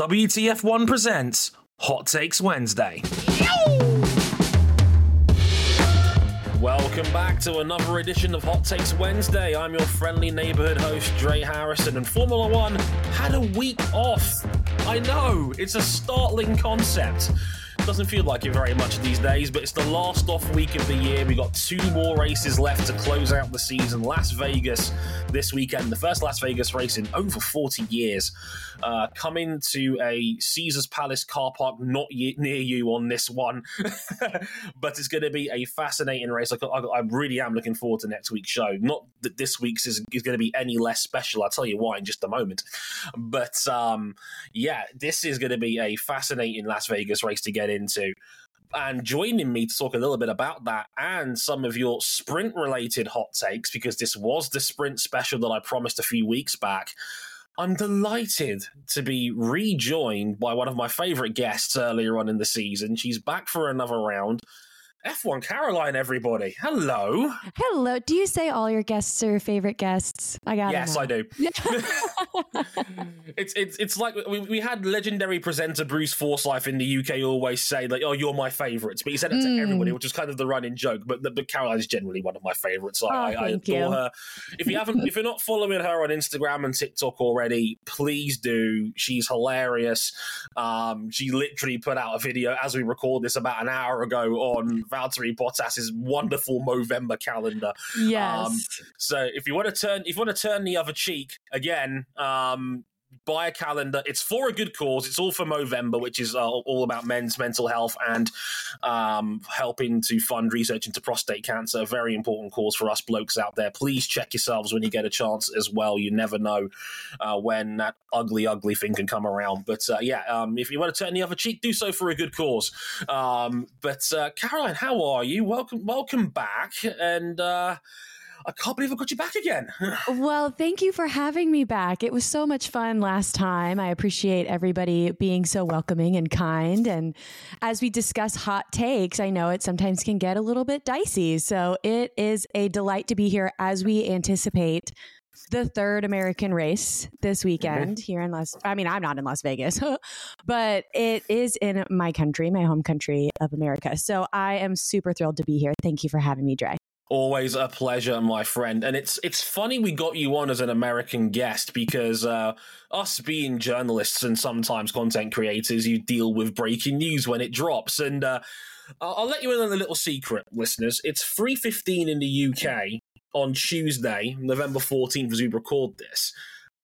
WTF1 presents Hot Takes Wednesday. Welcome back to another edition of Hot Takes Wednesday. I'm your friendly neighborhood host, Dre Harrison, and Formula One had a week off. I know, it's a startling concept. Doesn't feel like it very much these days, but it's the last off week of the year. We've got two more races left to close out the season. Las Vegas this weekend, the first Las Vegas race in over 40 years, uh, coming to a Caesars Palace car park not near you on this one. but it's going to be a fascinating race. I, I, I, really am looking forward to next week's show. Not that this week's is, is going to be any less special. I'll tell you why in just a moment. But um, yeah, this is going to be a fascinating Las Vegas race to get into. And joining me to talk a little bit about that and some of your sprint related hot takes, because this was the sprint special that I promised a few weeks back. I'm delighted to be rejoined by one of my favorite guests earlier on in the season. She's back for another round. F1 Caroline, everybody. Hello. Hello. Do you say all your guests are your favorite guests? I got Yes, know. I do. it's it's it's like we, we had legendary presenter Bruce Forsyth in the UK always say like, "Oh, you're my favourites," but he said it to Mm. everybody, which is kind of the running joke. But but Caroline is generally one of my favourites. I, Oh, I, I adore you. her. If you haven't, if you're not following her on Instagram and TikTok already, please do. She's hilarious. Um, she literally put out a video as we record this about an hour ago on Valtteri Bottas's wonderful Movember calendar. Yes. Um, so if you want to turn, if you want to turn the other cheek again, um, buy a calendar. It's for a good cause. It's all for Movember, which is uh, all about men's mental health and um, helping to fund research into prostate cancer. A very important cause for us blokes out there. Please check yourselves when you get a chance as well. You never know uh, when that ugly, ugly thing can come around. But uh, yeah, um, if you want to turn the other cheek, do so for a good cause. Um, but uh, Caroline, how are you? Welcome, welcome back, and. I can't believe I got you back again. well, thank you for having me back. It was so much fun last time. I appreciate everybody being so welcoming and kind. And as we discuss hot takes, I know it sometimes can get a little bit dicey. So it is a delight to be here as we anticipate the third American race this weekend mm-hmm. here in Las I mean I'm not in Las Vegas but it is in my country my home country of America so I am super thrilled to be here thank you for having me Dre Always a pleasure, my friend. And it's it's funny we got you on as an American guest because uh, us being journalists and sometimes content creators, you deal with breaking news when it drops. And uh, I'll I'll let you in on a little secret, listeners. It's three fifteen in the UK on Tuesday, November fourteenth, as we record this.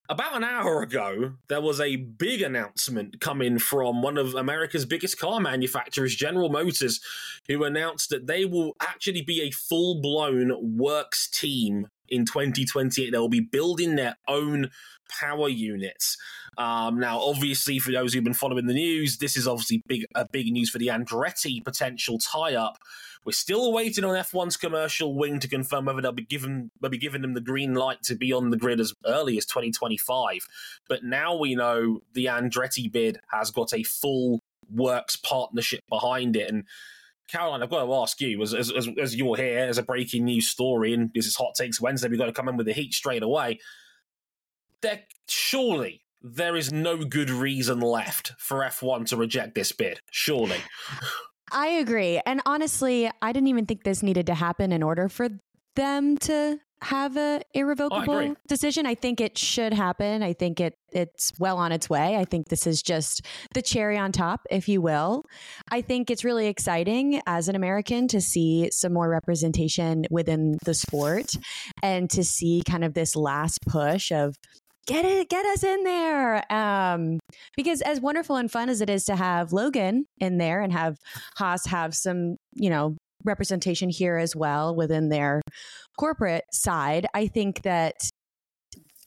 About an hour ago, there was a big announcement coming from one of America's biggest car manufacturers, General Motors, who announced that they will actually be a full blown works team in 2028. They'll be building their own power units. Um, now, obviously, for those who've been following the news, this is obviously big, uh, big news for the Andretti potential tie up. We're still waiting on F1's commercial wing to confirm whether they'll be given they'll be giving them the green light to be on the grid as early as 2025. But now we know the Andretti bid has got a full works partnership behind it, and Caroline, I've got to ask you, as, as, as, you're here as a breaking news story, and this is Hot Takes Wednesday, we've got to come in with the heat straight away. There, surely there is no good reason left for F1 to reject this bid. Surely. I agree. And honestly, I didn't even think this needed to happen in order for them to have a irrevocable decision. I think it should happen. I think it it's well on its way. I think this is just the cherry on top, if you will. I think it's really exciting as an American to see some more representation within the sport and to see kind of this last push of get it get us in there um because as wonderful and fun as it is to have logan in there and have haas have some you know representation here as well within their corporate side i think that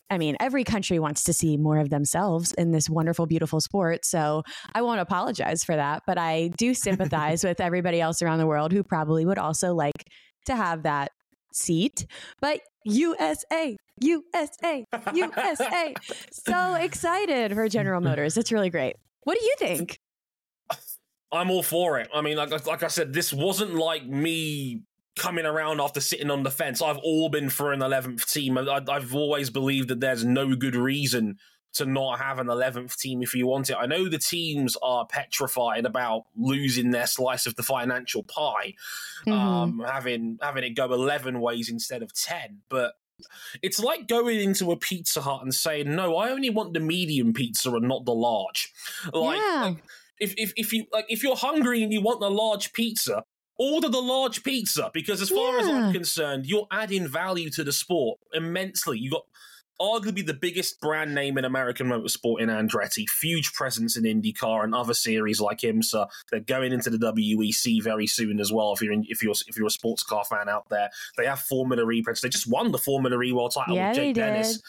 I mean, every country wants to see more of themselves in this wonderful, beautiful sport. So I won't apologize for that, but I do sympathize with everybody else around the world who probably would also like to have that seat. But USA, USA, USA. so excited for General Motors. It's really great. What do you think? I'm all for it. I mean, like like I said, this wasn't like me coming around after sitting on the fence. I've all been for an 11th team. I, I've always believed that there's no good reason to not have an 11th team if you want it. I know the teams are petrified about losing their slice of the financial pie, mm-hmm. um, having having it go 11 ways instead of 10, but it's like going into a Pizza Hut and saying, "No, I only want the medium pizza and not the large." Like, yeah. like if, if if you like if you're hungry and you want the large pizza, order the large pizza because as far yeah. as I'm concerned, you're adding value to the sport immensely. You got arguably the biggest brand name in American motorsport in Andretti, huge presence in IndyCar and other series like IMSA. They're going into the WEC very soon as well. If you're in, if you're if you're a sports car fan out there, they have Formula E presence. They just won the Formula E World Title yeah, with Jake Dennis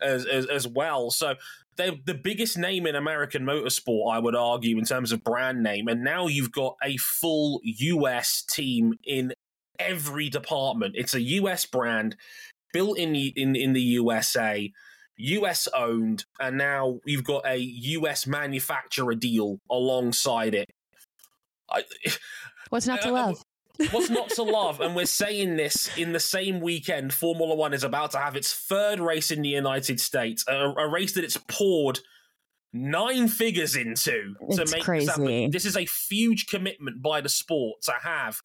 as, as, as well. So they're the biggest name in American motorsport, I would argue, in terms of brand name. And now you've got a full US team in every department. It's a US brand built in in in the USA, US owned, and now we've got a US manufacturer deal alongside it. I, What's not to uh, love? What's not to love? And we're saying this in the same weekend. Formula One is about to have its third race in the United States, a, a race that it's poured nine figures into to it's make crazy. this happen. This is a huge commitment by the sport to have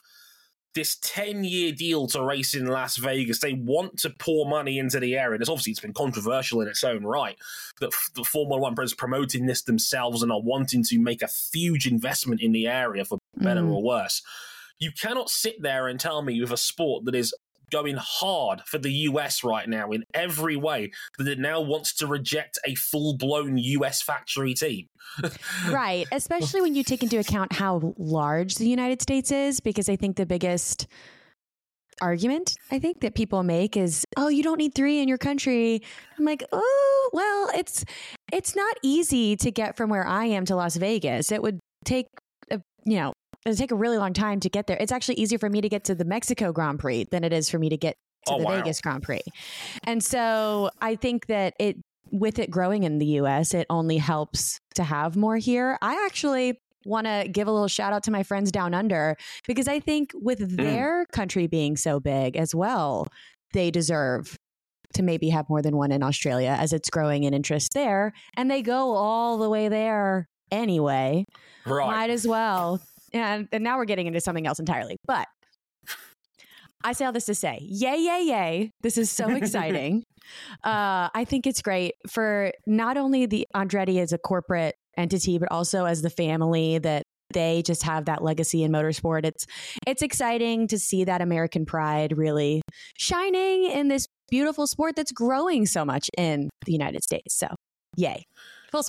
this 10 year deal to race in Las Vegas. They want to pour money into the area. It's obviously it's been controversial in its own right that the Formula One is promoting this themselves and are wanting to make a huge investment in the area for better mm. or worse. You cannot sit there and tell me with a sport that is going hard for the US right now in every way that it now wants to reject a full blown US factory team. right. Especially when you take into account how large the United States is, because I think the biggest argument I think that people make is, oh, you don't need three in your country. I'm like, oh, well, it's it's not easy to get from where I am to Las Vegas. It would take you know it take a really long time to get there. It's actually easier for me to get to the Mexico Grand Prix than it is for me to get to oh, the wow. Vegas Grand Prix. And so I think that it with it growing in the US, it only helps to have more here. I actually want to give a little shout out to my friends down under because I think with mm. their country being so big as well, they deserve to maybe have more than one in Australia as it's growing in interest there. And they go all the way there anyway. Right. Might as well and, and now we're getting into something else entirely. But I say all this to say, yay, yay, yay. This is so exciting. uh, I think it's great for not only the Andretti as a corporate entity, but also as the family that they just have that legacy in motorsport. It's it's exciting to see that American pride really shining in this beautiful sport that's growing so much in the United States. So, yay.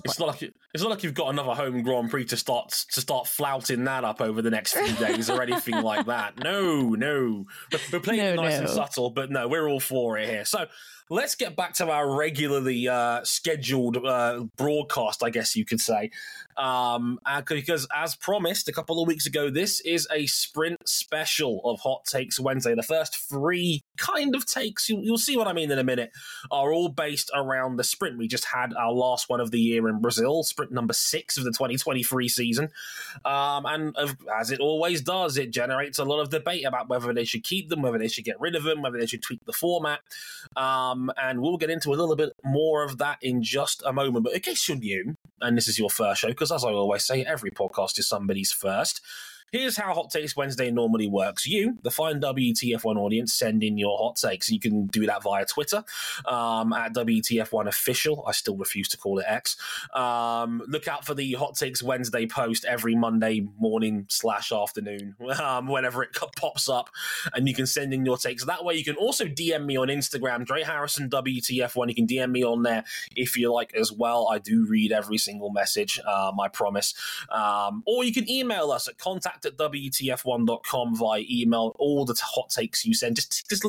It's not like it's not like you've got another home Grand Prix to start to start flouting that up over the next few days or anything like that. No, no, we're playing no, nice no. and subtle, but no, we're all for it here. So let's get back to our regularly uh, scheduled uh, broadcast, I guess you could say. Um, because as promised a couple of weeks ago, this is a sprint special of Hot Takes Wednesday. The first three kind of takes, you, will see what I mean in a minute, are all based around the sprint. We just had our last one of the year in Brazil, sprint number six of the 2023 season. Um, and as it always does, it generates a lot of debate about whether they should keep them, whether they should get rid of them, whether they should tweak the format. Um, um, and we'll get into a little bit more of that in just a moment. But in case you're new, and this is your first show, because as I always say, every podcast is somebody's first. Here's how Hot Takes Wednesday normally works. You, the fine WTF1 audience, send in your hot takes. You can do that via Twitter um, at WTF1 Official. I still refuse to call it X. Um, look out for the Hot Takes Wednesday post every Monday morning slash afternoon, um, whenever it pops up, and you can send in your takes. That way, you can also DM me on Instagram, Dre Harrison WTF1. You can DM me on there if you like as well. I do read every single message, um, I promise. Um, or you can email us at contact at WTF1.com via email. All the hot takes you send, just, just,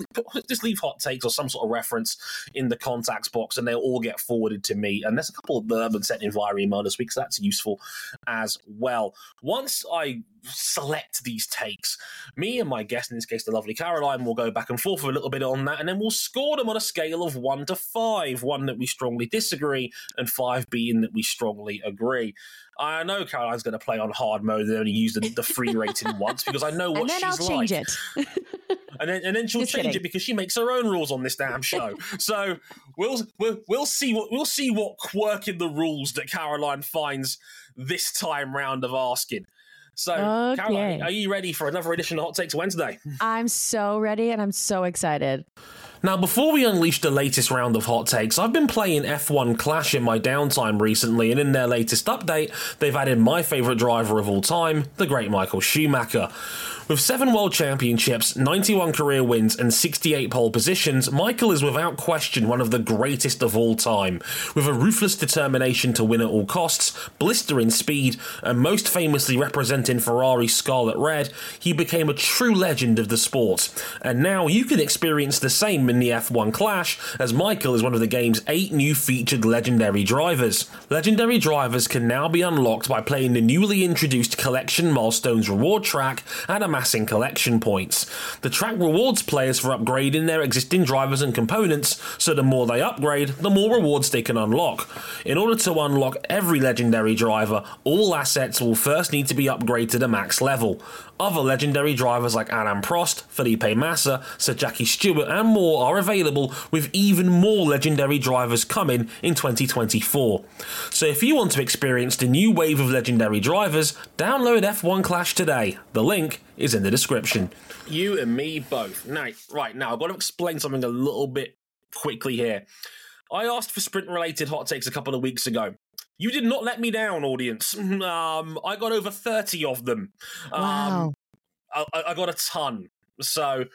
just leave hot takes or some sort of reference in the contacts box and they'll all get forwarded to me. And there's a couple of bourbon sent in via email this week, so that's useful as well. Once I select these takes. Me and my guest, in this case, the lovely Caroline, will go back and forth a little bit on that, and then we'll score them on a scale of one to five. One that we strongly disagree, and five being that we strongly agree. I know Caroline's going to play on hard mode and only use the, the free rating once because I know what and then she's I'll change it. and then and then she'll Just change kidding. it because she makes her own rules on this damn show. so we'll we'll we'll see what we'll see what quirk in the rules that Caroline finds this time round of asking. So, Okay. Caroline, are you ready for another edition of Hot Takes Wednesday? I'm so ready and I'm so excited. Now, before we unleash the latest round of hot takes, I've been playing F1 Clash in my downtime recently, and in their latest update, they've added my favourite driver of all time, the great Michael Schumacher. With seven world championships, 91 career wins, and 68 pole positions, Michael is without question one of the greatest of all time. With a ruthless determination to win at all costs, blistering speed, and most famously representing Ferrari's Scarlet Red, he became a true legend of the sport. And now you can experience the same in the F1 Clash, as Michael is one of the game's eight new featured legendary drivers. Legendary drivers can now be unlocked by playing the newly introduced Collection Milestones reward track and amassing collection points. The track rewards players for upgrading their existing drivers and components, so the more they upgrade, the more rewards they can unlock. In order to unlock every legendary driver, all assets will first need to be upgraded to the max level. Other legendary drivers like Alain Prost, Felipe Massa, Sir Jackie Stewart, and more are available, with even more legendary drivers coming in 2024. So if you want to experience the new wave of legendary drivers, download F1 Clash today. The link is in the description. You and me both. Now, right now, I've got to explain something a little bit quickly here. I asked for sprint related hot takes a couple of weeks ago. You did not let me down, audience. Um, I got over 30 of them. Um, Wow. I, I- I got a ton. So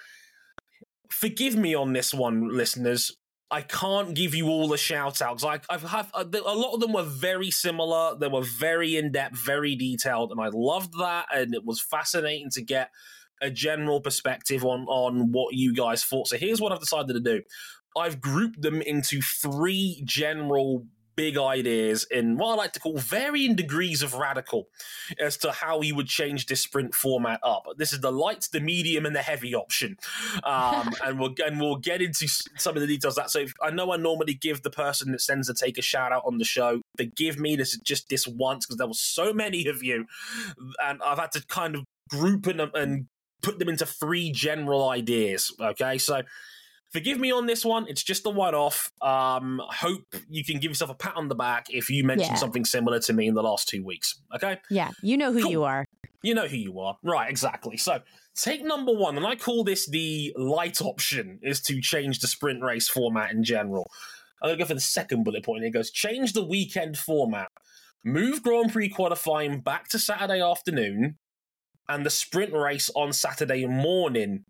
forgive me on this one, listeners. I can't give you all the shout outs. I, I've have a, a lot of them were very similar. They were very in depth, very detailed, and I loved that. And it was fascinating to get a general perspective on on what you guys thought. So here's what I've decided to do. I've grouped them into three general big ideas in what I like to call varying degrees of radical as to how you would change this sprint format up. This is the light, the medium, and the heavy option, um, and we'll and we'll get into some of the details of that. So if, I know I normally give the person that sends to take a shout out on the show. Forgive me, this is just this once because there were so many of you, and I've had to kind of group them and put them into three general ideas. Okay, so forgive me on this one. It's just a one off. Um, hope you can give yourself a pat on the back if you mentioned Yeah. something similar to me in the last two weeks. Okay, Yeah, you know who Cool. you are. you know who you are, right? Exactly. So take number one, and I call this the light option, is to change the sprint race format in general. I'm gonna go for the second bullet point. It goes change the weekend format, move Grand Prix qualifying back to Saturday afternoon, and the sprint race on Saturday morning.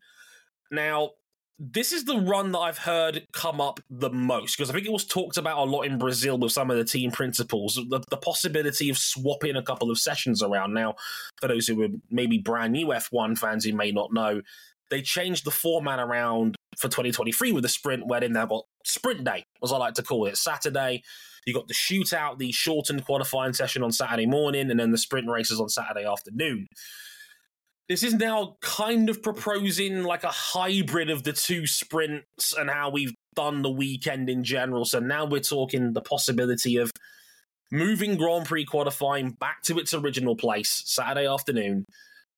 Now, this is the run that I've heard come up the most because I think it was talked about a lot in Brazil with some of the team principals. The, the possibility of swapping a couple of sessions around. Now, for those who are maybe brand new F1 fans who may not know, they changed the format around for 2023 with the sprint, where they now got sprint day, as I like to call it. Saturday, you got the shootout, the shortened qualifying session on Saturday morning, and then the sprint races on Saturday afternoon. This is now kind of proposing like a hybrid of the two sprints and how we've done the weekend in general. So now we're talking the possibility of moving Grand Prix qualifying back to its original place Saturday afternoon,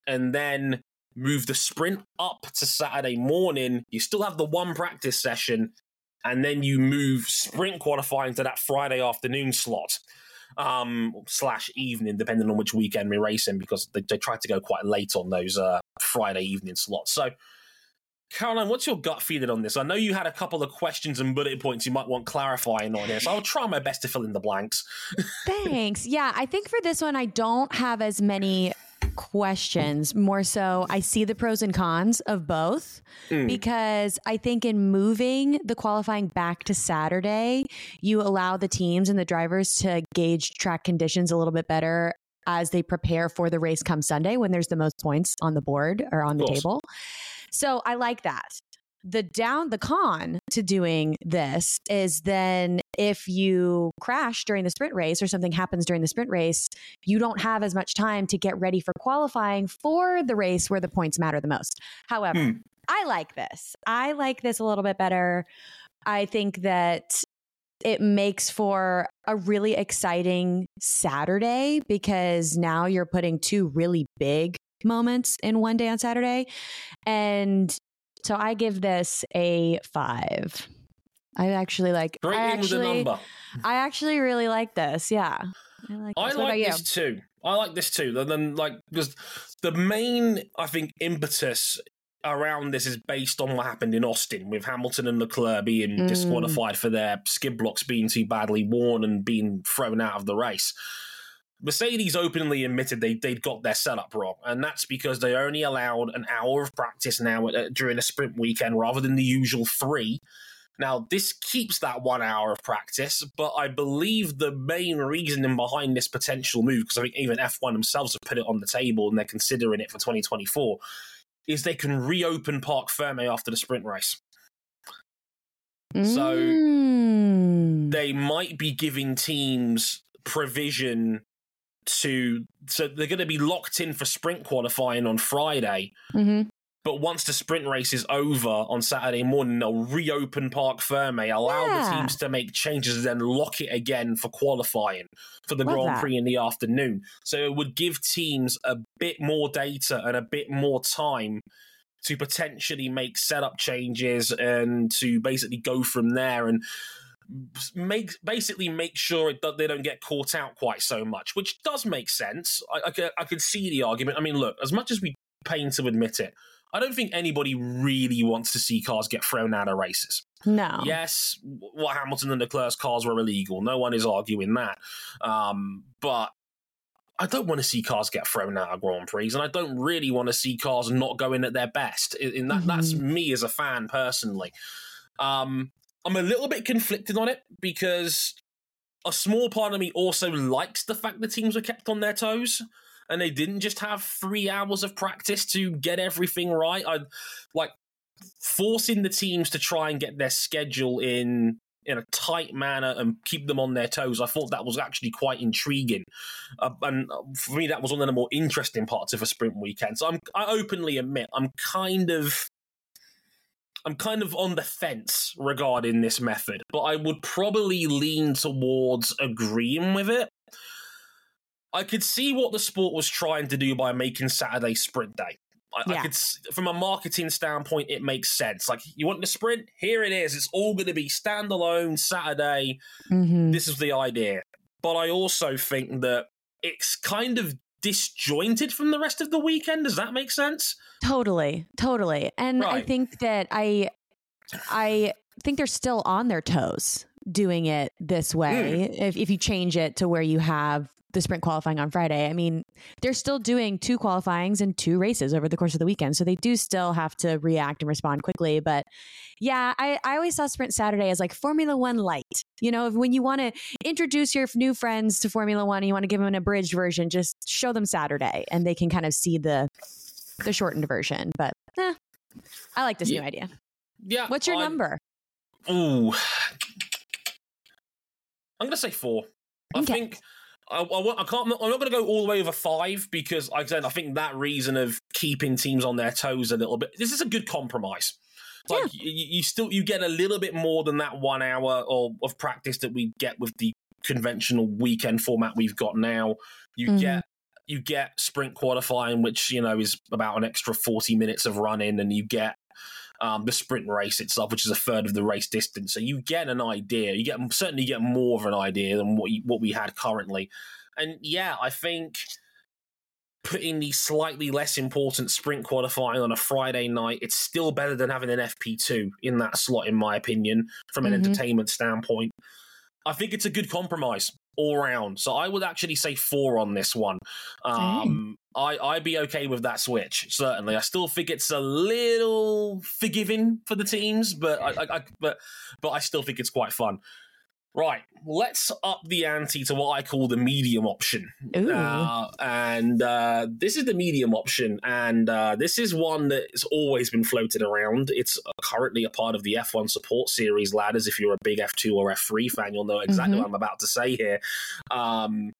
and then move the sprint up to Saturday morning. You still have the one practice session, and then you move sprint qualifying to that Friday afternoon slot. Um, slash evening, depending on which weekend we're racing, because they, they try to go quite late on those uh, Friday evening slots. So, Caroline, what's your gut feeling on this? I know you had a couple of questions and bullet points you might want clarifying on this. I'll try my best to fill in the blanks. Thanks. Yeah, I think for this one, I don't have as many questions. More so, I see the pros and cons of both Mm. because I think in moving the qualifying back to Saturday, you allow the teams and the drivers to gauge track conditions a little bit better as they prepare for the race come Sunday when there's the most points on the board or on the table. So I like that. The down the con to doing this is then if you crash during the sprint race or something happens during the sprint race, you don't have as much time to get ready for qualifying for the race where the points matter the most. However, Hmm. I like this. I like this a little bit better. I think that it makes for a really exciting Saturday because now you're putting two really big moments in one day on Saturday. And So I give this a five. I actually like. Great I actually, I actually really like this. Yeah, I like. This. I like this too. I like this too. And then, like, because the main, I think, impetus around this is based on what happened in Austin with Hamilton and Leclerc being mm. disqualified for their skid blocks being too badly worn and being thrown out of the race. Mercedes openly admitted they, they'd got their setup wrong, and that's because they only allowed an hour of practice now uh, during a sprint weekend rather than the usual three. Now, this keeps that one hour of practice, but I believe the main reasoning behind this potential move, because I think even F1 themselves have put it on the table and they're considering it for 2024, is they can reopen Parc Ferme after the sprint race. Mm. So they might be giving teams provision to so they're going to be locked in for sprint qualifying on Friday. Mm-hmm. But once the sprint race is over on Saturday morning, they'll reopen Parc Ferme, allow yeah. the teams to make changes, and then lock it again for qualifying for the Love Grand that. Prix in the afternoon. So it would give teams a bit more data and a bit more time to potentially make setup changes and to basically go from there and make basically make sure that they don't get caught out quite so much, which does make sense. I, I, I could see the argument. I mean, look, as much as we pain to admit it, I don't think anybody really wants to see cars get thrown out of races. No. Yes, what Hamilton and Leclerc's cars were illegal. No one is arguing that. Um, but I don't want to see cars get thrown out of Grand Prix, and I don't really want to see cars not going at their best. In that, mm-hmm. that's me as a fan personally. Um, I'm a little bit conflicted on it because a small part of me also likes the fact the teams were kept on their toes and they didn't just have three hours of practice to get everything right. I like forcing the teams to try and get their schedule in in a tight manner and keep them on their toes. I thought that was actually quite intriguing, uh, and for me, that was one of the more interesting parts of a sprint weekend. So I'm, I openly admit I'm kind of. I'm kind of on the fence regarding this method, but I would probably lean towards agreeing with it. I could see what the sport was trying to do by making Saturday sprint day. I, yeah. I, could, from a marketing standpoint, it makes sense. Like, you want the sprint? Here it is. It's all going to be standalone Saturday. Mm-hmm. This is the idea. But I also think that it's kind of disjointed from the rest of the weekend. Does that make sense? Totally, totally. And right. I think that I, I think they're still on their toes doing it this way. Mm. If if you change it to where you have the sprint qualifying on Friday. I mean, they're still doing two qualifyings and two races over the course of the weekend. So they do still have to react and respond quickly. But yeah, I, I always saw Sprint Saturday as like Formula One light. You know, when you want to introduce your new friends to Formula One and you want to give them an abridged version, just show them Saturday and they can kind of see the the shortened version. But eh, I like this yeah. new idea. Yeah. What's your I, number? Ooh. I'm going to say four. I okay. think I, I, I can't. I'm not, going to go all the way over five because, like I said, I think that reason of keeping teams on their toes a little bit. This is a good compromise. Like yeah. you, you, still you get a little bit more than that one hour of, of practice that we get with the conventional weekend format we've got now. You mm-hmm. get you get sprint qualifying, which you know is about an extra forty minutes of running, and you get um, the sprint race itself, which is a third of the race distance. So you get an idea. You get certainly get more of an idea than what you, what we had currently. And yeah, I think putting the slightly less important sprint qualifying on a Friday night, it's still better than having an FP2 in that slot, in my opinion, from an mm-hmm. entertainment standpoint. I think it's a good compromise all round. So I would actually say four on this one. Um, I, I'd be okay with that switch, certainly. I still think it's a little forgiving for the teams, but I, I, I but but I still think it's quite fun. Right, let's up the ante to what I call the medium option. Uh, and uh, this is the medium option, and uh, this is one that's always been floated around. It's currently a part of the F1 support series ladders. If you're a big F2 or F3 fan, you'll know exactly mm-hmm. what I'm about to say here. Um,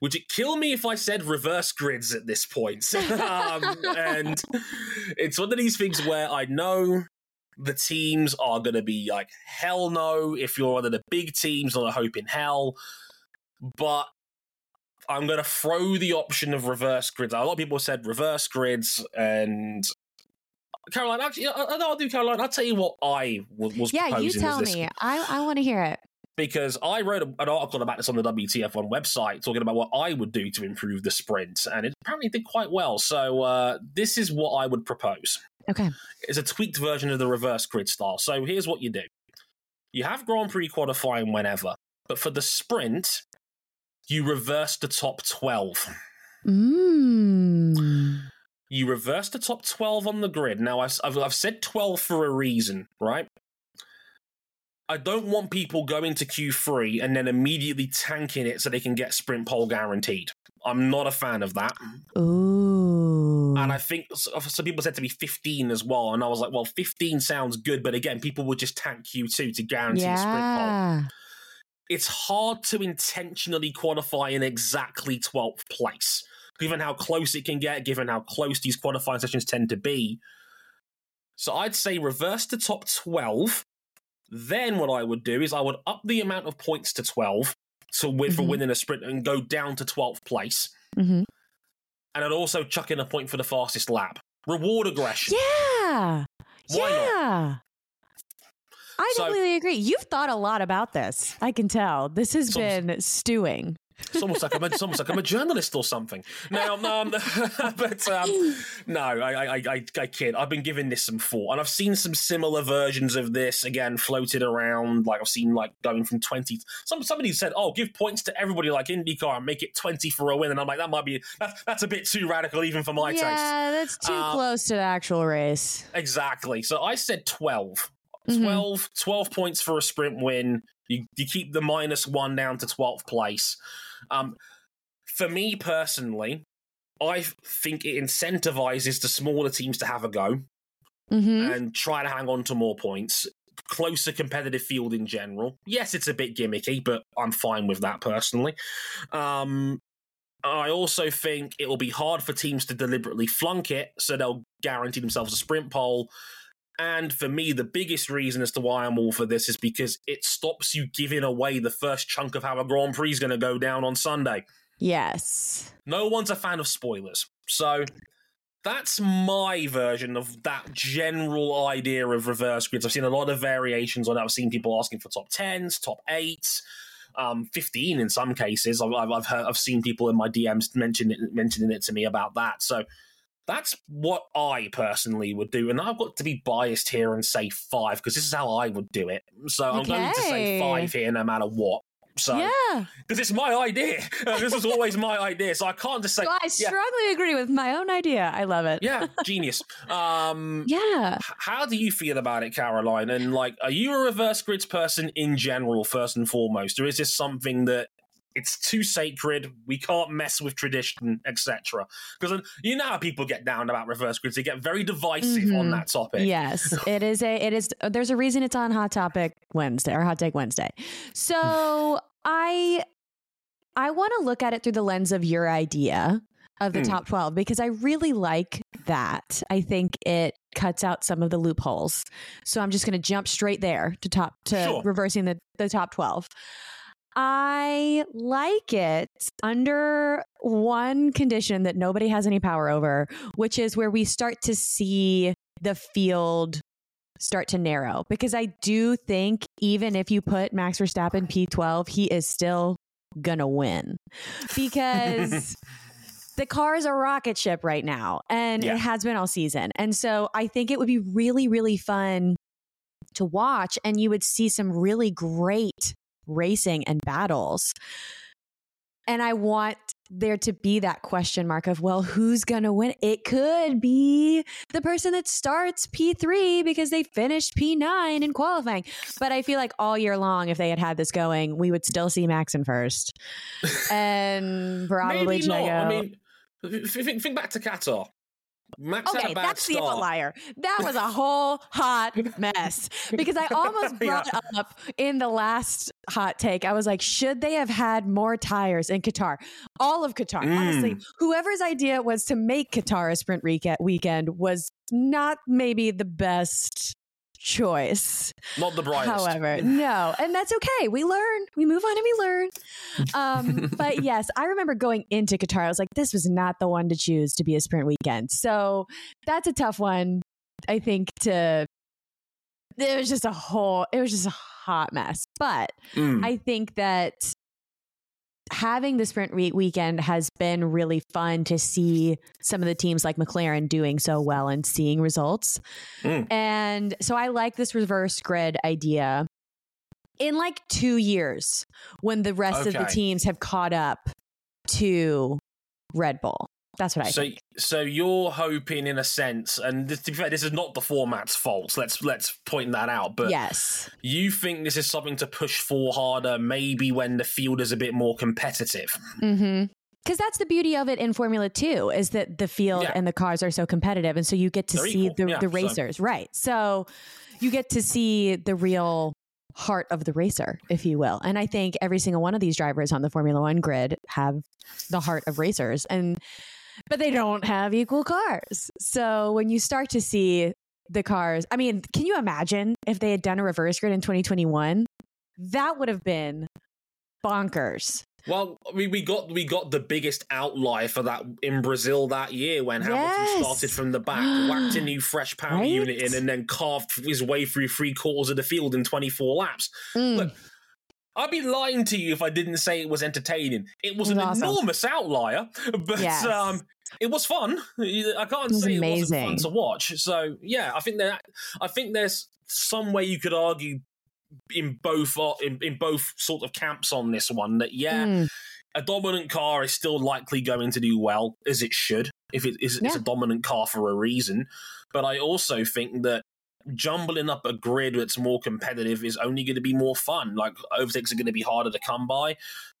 would it kill me if I said reverse grids at this point? um, and it's one of these things where I know the teams are going to be like, hell no. If you're one of the big teams, I hope in hell. But I'm going to throw the option of reverse grids. A lot of people said reverse grids, and Caroline, actually, I'll do Caroline. I'll tell you what I was. Yeah, you tell me. I I want to hear it because I wrote an article about this on the WTF1 website talking about what I would do to improve the sprint, and it apparently did quite well. So uh, this is what I would propose. Okay, it's a tweaked version of the reverse grid style. So here's what you do: you have Grand Prix qualifying whenever, but for the sprint, you reverse the top twelve. Mm. You reverse the top 12 on the grid. Now, I've, I've said 12 for a reason, right? I don't want people going to Q3 and then immediately tanking it so they can get sprint pole guaranteed. I'm not a fan of that. Ooh. And I think some people said to me 15 as well. And I was like, well, 15 sounds good. But again, people would just tank Q2 to guarantee yeah. sprint pole. It's hard to intentionally qualify in exactly 12th place given how close it can get, given how close these qualifying sessions tend to be. So I'd say reverse to top 12. Then what I would do is I would up the amount of points to 12 to win, mm-hmm. for winning a sprint and go down to 12th place. Mm-hmm. And I'd also chuck in a point for the fastest lap. Reward aggression. Yeah. Why yeah. Not? I so, completely agree. You've thought a lot about this. I can tell. This has been stewing. It's almost like I'm a, it's almost like I'm a journalist or something. Now, um, but um, no, I, I, I, I kid. I've been giving this some thought, and I've seen some similar versions of this again floated around. Like I've seen like going from twenty. Some somebody said, "Oh, give points to everybody like IndyCar and make it twenty for a win," and I'm like, that might be that's that's a bit too radical even for my yeah, taste. Yeah, that's too um, close to the actual race. Exactly. So I said 12. Mm-hmm. 12, 12 points for a sprint win. You, you keep the minus one down to 12th place. Um, for me personally, I think it incentivizes the smaller teams to have a go mm-hmm. and try to hang on to more points. Closer competitive field in general. Yes, it's a bit gimmicky, but I'm fine with that personally. Um, I also think it will be hard for teams to deliberately flunk it, so they'll guarantee themselves a sprint pole. And for me, the biggest reason as to why I'm all for this is because it stops you giving away the first chunk of how a Grand Prix is going to go down on Sunday. Yes. No one's a fan of spoilers. So that's my version of that general idea of reverse grids. I've seen a lot of variations on it. I've seen people asking for top 10s, top 8s. Um, 15 in some cases. I've, I've, heard, I've seen people in my DMs mention it, mentioning it to me about that. So that's what I personally would do. And I've got to be biased here and say five because this is how I would do it. So okay. I'm going to say five here no matter what. So, yeah, because it's my idea. this is always my idea, so I can't just say. So I strongly yeah. agree with my own idea. I love it. Yeah, genius. Um, yeah. How do you feel about it, Caroline? And like, are you a reverse grids person in general, first and foremost, or is this something that it's too sacred. We can't mess with tradition, etc. Because you know how people get down about reverse grids; they get very divisive mm-hmm. on that topic. Yes, it is a. It is. There's a reason it's on Hot Topic Wednesday or Hot Take Wednesday. So I, I want to look at it through the lens of your idea of the mm. top 12 because I really like that. I think it cuts out some of the loopholes. So I'm just going to jump straight there to top to sure. reversing the the top 12. I like it under one condition that nobody has any power over, which is where we start to see the field start to narrow. Because I do think even if you put Max Verstappen P12, he is still going to win. Because. the car is a rocket ship right now and yeah. it has been all season. And so I think it would be really, really fun to watch and you would see some really great racing and battles. And I want there to be that question mark of, well, who's going to win? It could be the person that starts P3 because they finished P9 in qualifying. But I feel like all year long, if they had had this going, we would still see Max in first. and probably Maybe Not. I mean, think, think back to Qatar. Max okay, that's start. the outlier. That was a whole hot mess because I almost brought yeah. up in the last hot take. I was like, should they have had more tires in Qatar? All of Qatar, mm. honestly. Whoever's idea was to make Qatar a sprint weekend was not maybe the best choice. Not the brightest. However, no. And that's okay. We learn. We move on and we learn. Um, but yes, I remember going into Qatar. I was like, this was not the one to choose to be a sprint weekend. So that's a tough one. I think to it was just a whole it was just a hot mess. But mm. I think that having the sprint week weekend has been really fun to see some of the teams like McLaren doing so well and seeing results. Mm. And so I like this reverse grid idea. In like two years, when the rest okay. of the teams have caught up to Red Bull. That's what I so, think. So you're hoping, in a sense, and this, to be fair, this is not the format's fault. Let's let's point that out. But yes, you think this is something to push for harder, maybe when the field is a bit more competitive. Mm-hmm because that's the beauty of it in Formula Two is that the field yeah. and the cars are so competitive, and so you get to They're see the, yeah, the racers, so. right? So you get to see the real heart of the racer, if you will. And I think every single one of these drivers on the Formula One grid have the heart of racers, and but they don't have equal cars. So when you start to see the cars, I mean, can you imagine if they had done a reverse grid in 2021? That would have been bonkers. Well, we, we got we got the biggest outlier for that in Brazil that year when yes. Hamilton started from the back, whacked a new fresh power right? unit in, and then carved his way through three quarters of the field in 24 laps. Mm. Look, I'd be lying to you if I didn't say it was entertaining. It was, an awesome. enormous outlier, but yes. um, it was fun. I can't it say amazing. it wasn't fun to watch. So yeah, I think that I think there's some way you could argue in both uh, in, in both sort of camps on this one that yeah. Mm. A dominant car is still likely going to do well, as it should, if it is yeah. it's a dominant car for a reason. But I also think that jumbling up a grid that's more competitive is only going to be more fun. Like overtakes are going to be harder to come by.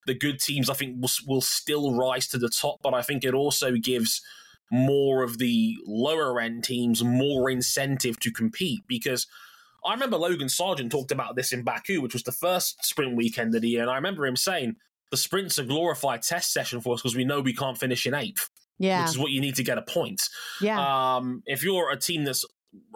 The good teams, I think, will, will still rise to the top, but I think it also gives more of the lower end teams more incentive to compete because I remember Logan Sargent talked about this in Baku, which was the first sprint weekend of the year, and I remember him saying the sprint's a glorified test session for us because we know we can't finish in eighth. Yeah. Which is what you need to get a point. Yeah. Um, if you're a team that's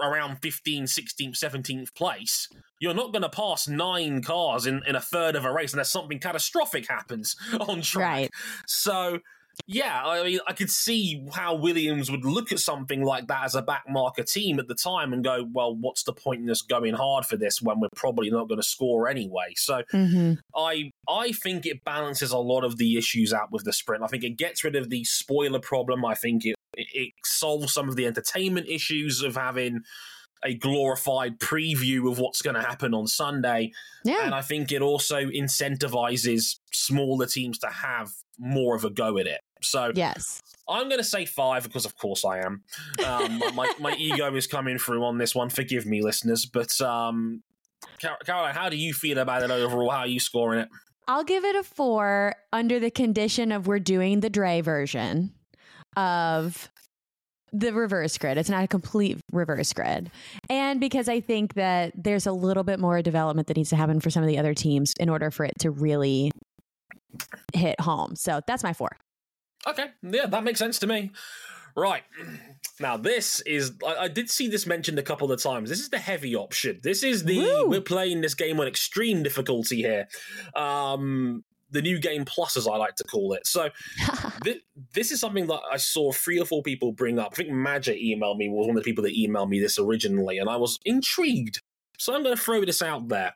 around 15th, 16th, 17th place, you're not going to pass nine cars in, in a third of a race unless something catastrophic happens on track. Right. So, yeah, I mean, I could see how Williams would look at something like that as a backmarker team at the time and go, well, what's the point in us going hard for this when we're probably not going to score anyway? So, mm-hmm. I I think it balances a lot of the issues out with the sprint. I think it gets rid of the spoiler problem. I think it it solves some of the entertainment issues of having a glorified preview of what's going to happen on Sunday. Yeah. And I think it also incentivizes smaller teams to have more of a go at it. So, yes. I'm going to say five because, of course, I am. Um, my, my ego is coming through on this one. Forgive me, listeners. But, um, Caroline, how do you feel about it overall? How are you scoring it? I'll give it a four under the condition of we're doing the Dre version of the reverse grid. It's not a complete reverse grid. And because I think that there's a little bit more development that needs to happen for some of the other teams in order for it to really hit home. So that's my four. Okay. Yeah, that makes sense to me. Right. Now, this is, I, I, did see this mentioned a couple of times. This is the heavy option. This is the, Woo! we're playing this game on extreme difficulty here. Um, the new game plus, as I like to call it. So th- this is something that I saw three or four people bring up. I think Magic emailed me was one of the people that emailed me this originally, and I was intrigued. So I'm going to throw this out there.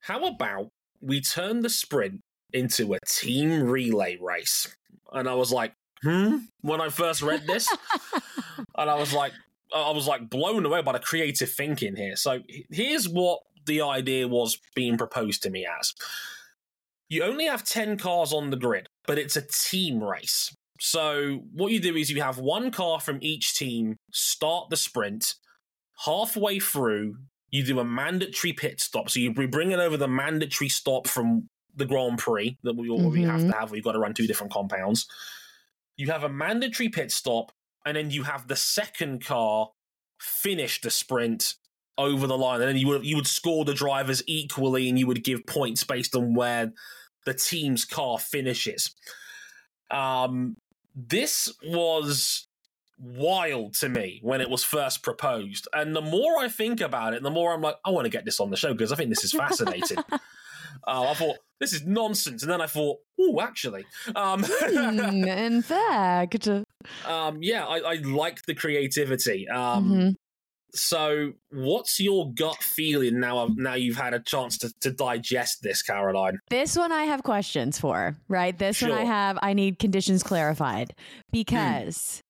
How about we turn the sprint into a team relay race? And I was like, hmm. When I first read this, and I was like, I was like blown away by the creative thinking here. So here's what the idea was being proposed to me as you only have 10 cars on the grid, but it's a team race. So what you do is you have one car from each team start the sprint. Halfway through, you do a mandatory pit stop. So you bring it over the mandatory stop from the Grand Prix that we, mm-hmm. have to have. We've got to run two different compounds. You have a mandatory pit stop, and then you have the second car finish the sprint over the line, and then you would you would score the drivers equally, and you would give points based on where the team's car finishes. Um, this was wild to me when it was first proposed, and the more I think about it, the more I'm like, I want to get this on the show because I think this is fascinating. uh, I thought this is nonsense, and then I thought, oh, actually, um, in fact, um, yeah, I, I like the creativity. Um, mm-hmm So, what's your gut feeling now? Now you've had a chance to, to digest this, Caroline. This one I have questions for. Right, this sure. one I have. I need conditions clarified hmm. because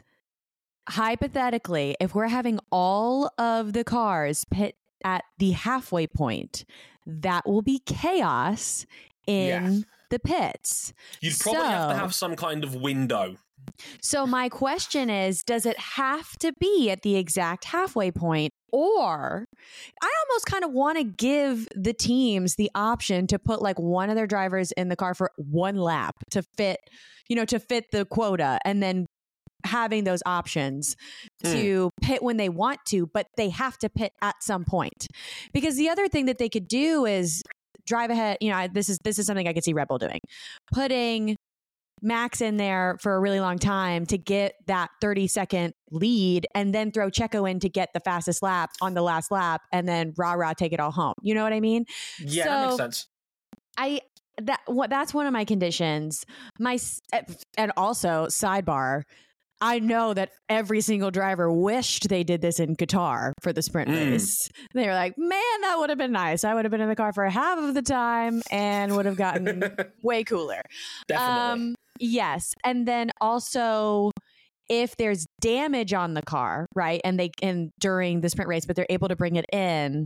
hypothetically, if we're having all of the cars pit at the halfway point, that will be chaos in the pits. You'd probably so, have to have some kind of window. So, my question is Does it have to be at the exact halfway point? Or I almost kind of want to give the teams the option to put like one of their drivers in the car for one lap to fit, you know, to fit the quota and then having those options mm. to pit when they want to, but they have to pit at some point. Because the other thing that they could do is drive ahead. You know, this is this is something I could see Red Bull doing, putting Max in there for a really long time to get that 30 second lead and then throw Checo in to get the fastest lap on the last lap and then rah rah take it all home. You know what I mean? Yeah, so that makes sense. I that what that's one of my conditions. My eh, and also sidebar I know that every single driver wished they did this in Qatar for the sprint mm. race. They were like, man, that would have been nice. I would have been in the car for half of the time and would have gotten way cooler. Definitely. Um, yes. And then also, if there's damage on the car, right, and they and during the sprint race, but they're able to bring it in,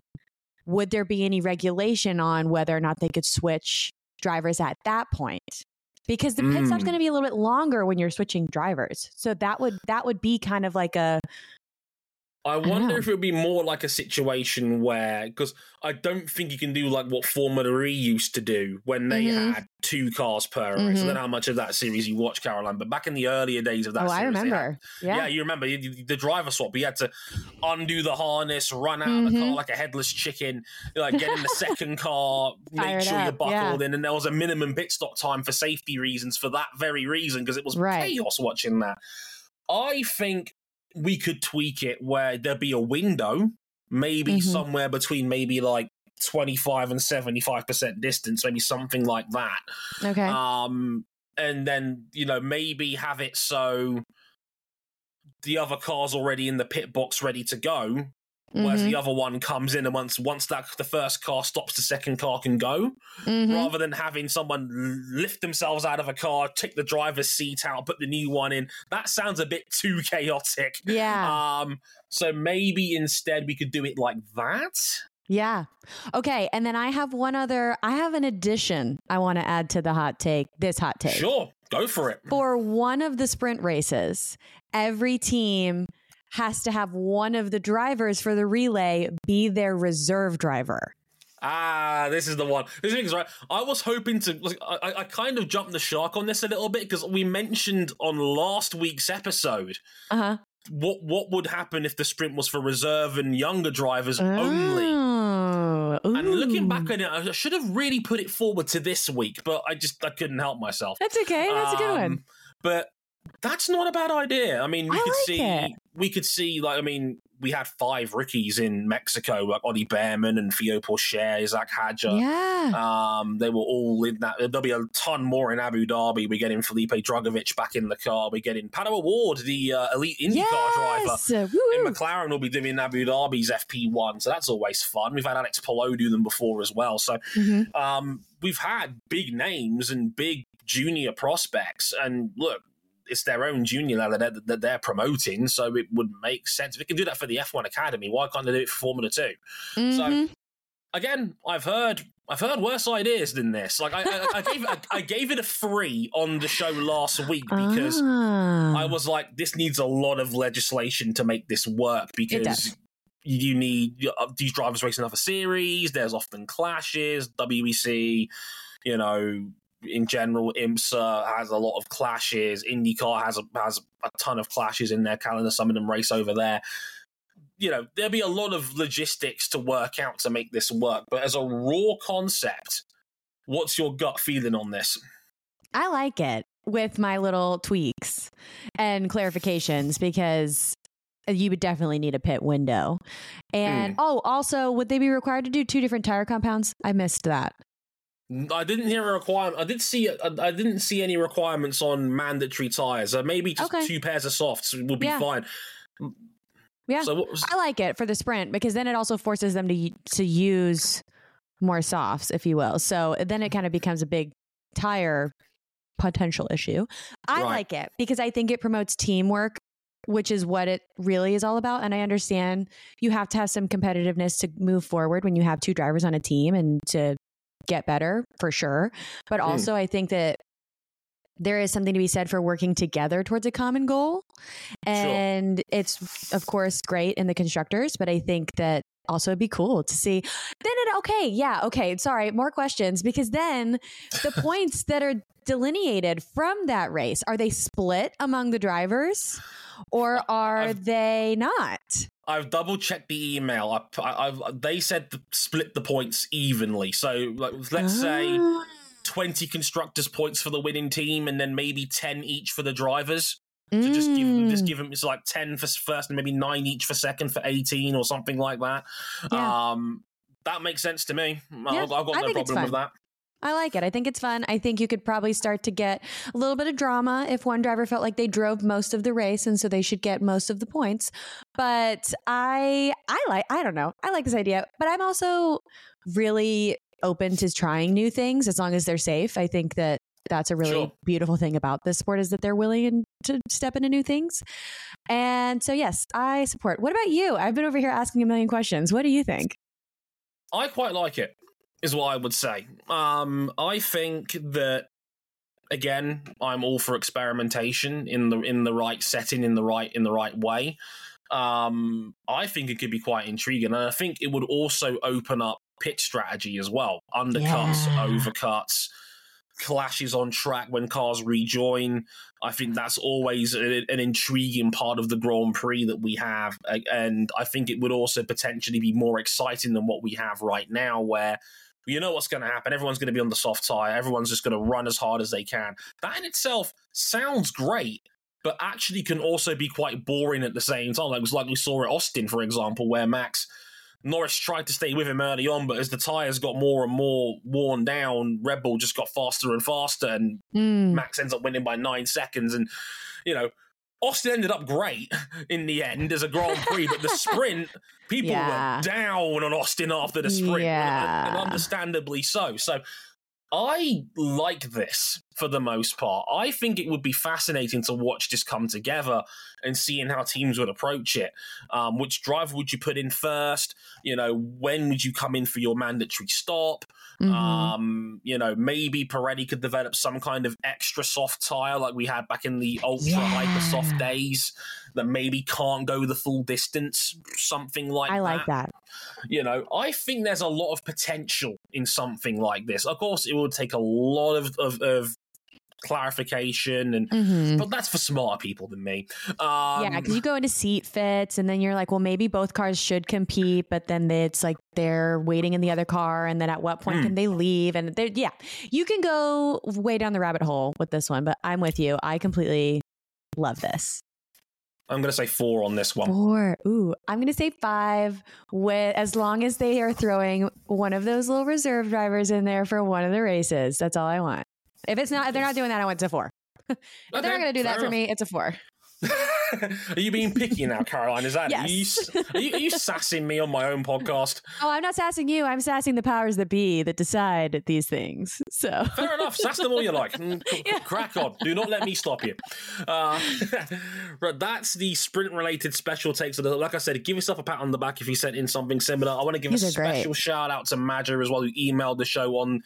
would there be any regulation on whether or not they could switch drivers at that point? because the pit stop's mm. going to be a little bit longer when you're switching drivers. So that would that would be kind of like a I wonder I if it would be more like a situation where, because I don't think you can do like what Formula E used to do when they mm-hmm. had two cars per race. Mm-hmm. I don't know how much of that series you watch, Caroline, but back in the earlier days of that, oh, series, I remember. Had, yeah. yeah, you remember the driver swap. You had to undo the harness, run out mm-hmm. of the car mm-hmm. like a headless chicken, like get in the second car, make sure you're buckled yeah. in, and there was a minimum pit stop time for safety reasons for that very reason because it was right. chaos watching that. I think we could tweak it where there'd be a window, maybe mm-hmm. somewhere between maybe like 25 and 75% distance, maybe something like that. Okay. Um, and then, you know, maybe have it so the other car's already in the pit box ready to go whereas mm-hmm. the other one comes in and once once that the first car stops the second car can go mm-hmm. rather than having someone lift themselves out of a car take the driver's seat out put the new one in that sounds a bit too chaotic yeah um so maybe instead we could do it like that yeah. Okay. And then I have one other, I have an addition I want to add to the hot take, this hot take. Sure. Go for it. For one of the sprint races, every team has to have one of the drivers for the relay be their reserve driver. Ah, this is the one. This is right. I was hoping to. I, I kind of jumped the shark on this a little bit because we mentioned on last week's episode uh-huh. what what would happen if the sprint was for reserve and younger drivers oh. only. Ooh. And looking back on it, I should have really put it forward to this week, but I just I couldn't help myself. That's okay. That's um, a good one. Um, but that's not a bad idea. I mean, we I could like see it. we could see like I mean, we had five rookies in Mexico, like Ollie Bearman and Theo Pourchaire, Zach Hadjar. Yeah. Um, they were all in that. There'll be a ton more in Abu Dhabi. We're getting Felipe Drugovich back in the car. We're getting Pato O'Ward, the uh, elite IndyCar yes! driver. Woo-hoo. In McLaren will be doing Abu Dhabi's FP1, so that's always fun. We've had Alex Palou do them before as well. So mm-hmm. um, we've had big names and big junior prospects. And look, it's their own junior level that, that they're promoting, so it would make sense. If we can do that for the F1 Academy, why can't they do it for Formula 2? Mm-hmm. So again, I've heard I've heard worse ideas than this. Like I, I, I gave I, I, gave it a three on the show last week because ah. I was like, this needs a lot of legislation to make this work because you need uh, these drivers racing other series. There's often clashes. WEC, you know, in general, IMSA has a lot of clashes. IndyCar has a, has a ton of clashes in their calendar. Some of them race over there. You know, there'll be a lot of logistics to work out to make this work. But as a raw concept, what's your gut feeling on this? I like it with my little tweaks and clarifications because you would definitely need a pit window. And mm. oh, also, would they be required to do two different tire compounds? I missed that. I didn't hear a requirement. I did see. I didn't see any requirements on mandatory tires. Uh, maybe just okay. two pairs of softs would be yeah. fine. Yeah, so was- I like it for the sprint because then it also forces them to to use more softs, if you will. So then it kind of becomes a big tire potential issue. I right. like it because I think it promotes teamwork, which is what it really is all about. And I understand you have to have some competitiveness to move forward when you have two drivers on a team and to get better for sure. But mm. also, I think that there is something to be said for working together towards a common goal. And sure. it's, of course, great in the constructors, but I think that also it'd be cool to see then it okay yeah okay sorry more questions because then the points that are delineated from that race are they split among the drivers or are I've, they not I've double checked the email. I, have they said to split the points evenly. So, like, let's oh. say ah. 20 constructors points for the winning team and then maybe 10 each for the drivers. To mm. just give them, just mm. give them it's like 10 for first and maybe 9 each for second for 18 or something like that. Yeah. Um that makes sense to me. Yeah, I've, I've got no problem with that. I like it. I think it's fun. I think you could probably start to get a little bit of drama if one driver felt like they drove most of the race and so they should get most of the points. But I I like I don't know. I like this idea, but I'm also really open to trying new things as long as they're safe. I think that that's a really sure. beautiful thing about this sport is that they're willing to step into new things. And so, yes, I support. What about you? I've been over here asking a million questions. What do you think? I quite like it, is what I would say. Um, I think that again, I'm all for experimentation in the in the right setting, in the right in the right way. Um, I think it could be quite intriguing, and I think it would also open up pit strategy as well. Undercuts, yeah. overcuts, clashes on track when cars rejoin. I think that's always a, an intriguing part of the Grand Prix that we have. And I think it would also potentially be more exciting than what we have right now, where you know what's going to happen. Everyone's going to be on the soft tire. Everyone's just going to run as hard as they can. That in itself sounds great, but actually can also be quite boring at the same time. Like it was like we saw at Austin, for example, where Max Norris tried to stay with him early on, but as the tyres got more and more worn down, Red Bull just got faster and faster, and mm. Max ends up winning by nine seconds. And, you know, Austin ended up great in the end as a Grand Prix, but the sprint, people yeah. were down on Austin after the sprint, yeah. and understandably so. So I like this for the most part. I think it would be fascinating to watch this come together and seeing how teams would approach it. Um, which driver would you put in first? You know, when would you come in for your mandatory stop? Mm-hmm. Um, you know, maybe Pirelli could develop some kind of extra soft tire like we had back in the ultra yeah. hyper soft days that maybe can't go the full distance, something like that. I like that. You know, I think there's a lot of potential in something like this. Of course, it would take a lot of, of, of clarification and mm-hmm. but that's for smarter people than me um, yeah because you go into seat fits and then you're like well maybe both cars should compete but then it's like they're waiting in the other car and then at what point mm. can they leave and yeah you can go way down the rabbit hole with this one but i'm with you i completely love this I'm going to say four on this one. Four. Ooh, I'm going to say five. With as long as they are throwing one of those little reserve drivers in there for one of the races, that's all I want. If it's not, if they're not doing that, I want to four. if okay, they're not going to do that enough. for me, it's a four. are you being picky now, Caroline? Is that yes. are, you, are, you, are you sassing me on my own podcast? Oh, I'm not sassing you. I'm sassing the powers that be that decide these things. So fair enough. Sass them all you like. Mm, yeah. Crack on. Do not let me stop you. Uh, but that's the sprint-related special takes. Like I said, give yourself a pat on the back if you sent in something similar. I want to give These a special great. shout out to Madger as well, who emailed the show on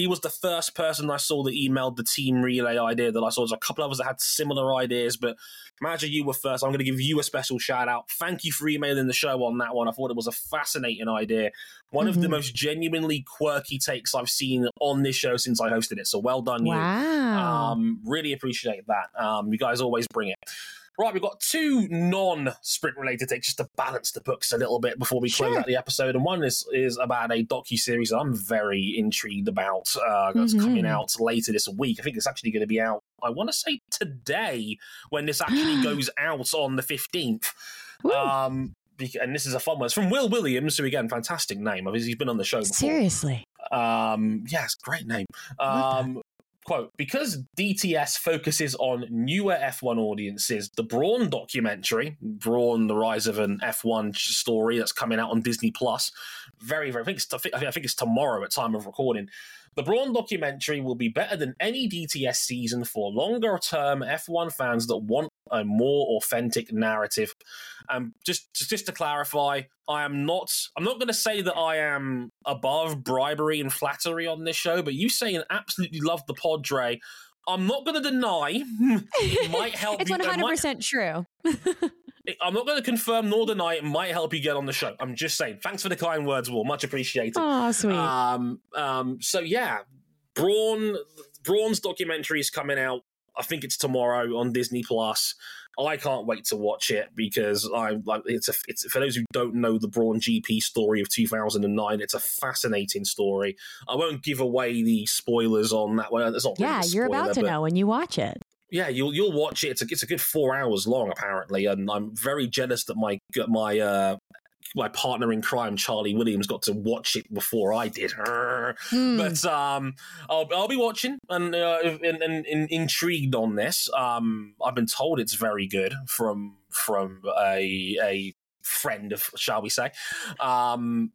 he was the first person I saw that emailed the team relay idea that I saw. There's a couple of others that had similar ideas, but imagine you were first. I'm going to give you a special shout out. Thank you for emailing the show on that one. I thought it was a fascinating idea. One mm-hmm. of the mm-hmm. most genuinely quirky takes I've seen on this show since I hosted it. So well done, wow. you. Um, really appreciate that. Um, you guys always bring it. Right, we've got two non-sprint related takes just to balance the books a little bit before we close out the episode. And one is is about a docu series I'm very intrigued about. Uh, that's mm-hmm. coming out later this week. I think it's actually going to be out. I want to say today when this actually goes out on the fifteenth. Um, and this is a fun one. It's from Will Williams, who again, fantastic name. He's been on the show before. Seriously. Um, yes, great name. Um, quote, because DTS focuses on newer F1 audiences, the Brawn documentary, Brawn, the rise of an F1 story that's coming out on Disney Plus, very, very, I think it's, I think it's tomorrow at time of recording. The Brawn documentary will be better than any DTS season for longer term F1 fans that want a more authentic narrative. Um, just, just to clarify, I am not. I'm not going to say that I am above bribery and flattery on this show, but you saying absolutely love the pod, Dre. I'm not going to deny. might help. it's 100 percent true. I'm not going to confirm nor deny it might help you get on the show. I'm just saying. Thanks for the kind words, Will. Much appreciated. Oh, sweet. Um, um, so yeah, Brawn, Brawn's documentary is coming out. I think it's tomorrow on Disney Plus. I can't wait to watch it because I'm like it's a it's for those who don't know the Brawn GP story of 2009. It's a fascinating story. I won't give away the spoilers on that one. It's not yeah, really you're about to know when you watch it yeah, you'll you'll watch it. It's a it's a good four hours long apparently, and I'm very jealous that my my uh, my partner in crime, Charlie Williams, got to watch it before I did. Mm. But um, I'll I'll be watching and, uh, and, and, and intrigued on this. Um, I've been told it's very good from from a a friend of shall we say. Um,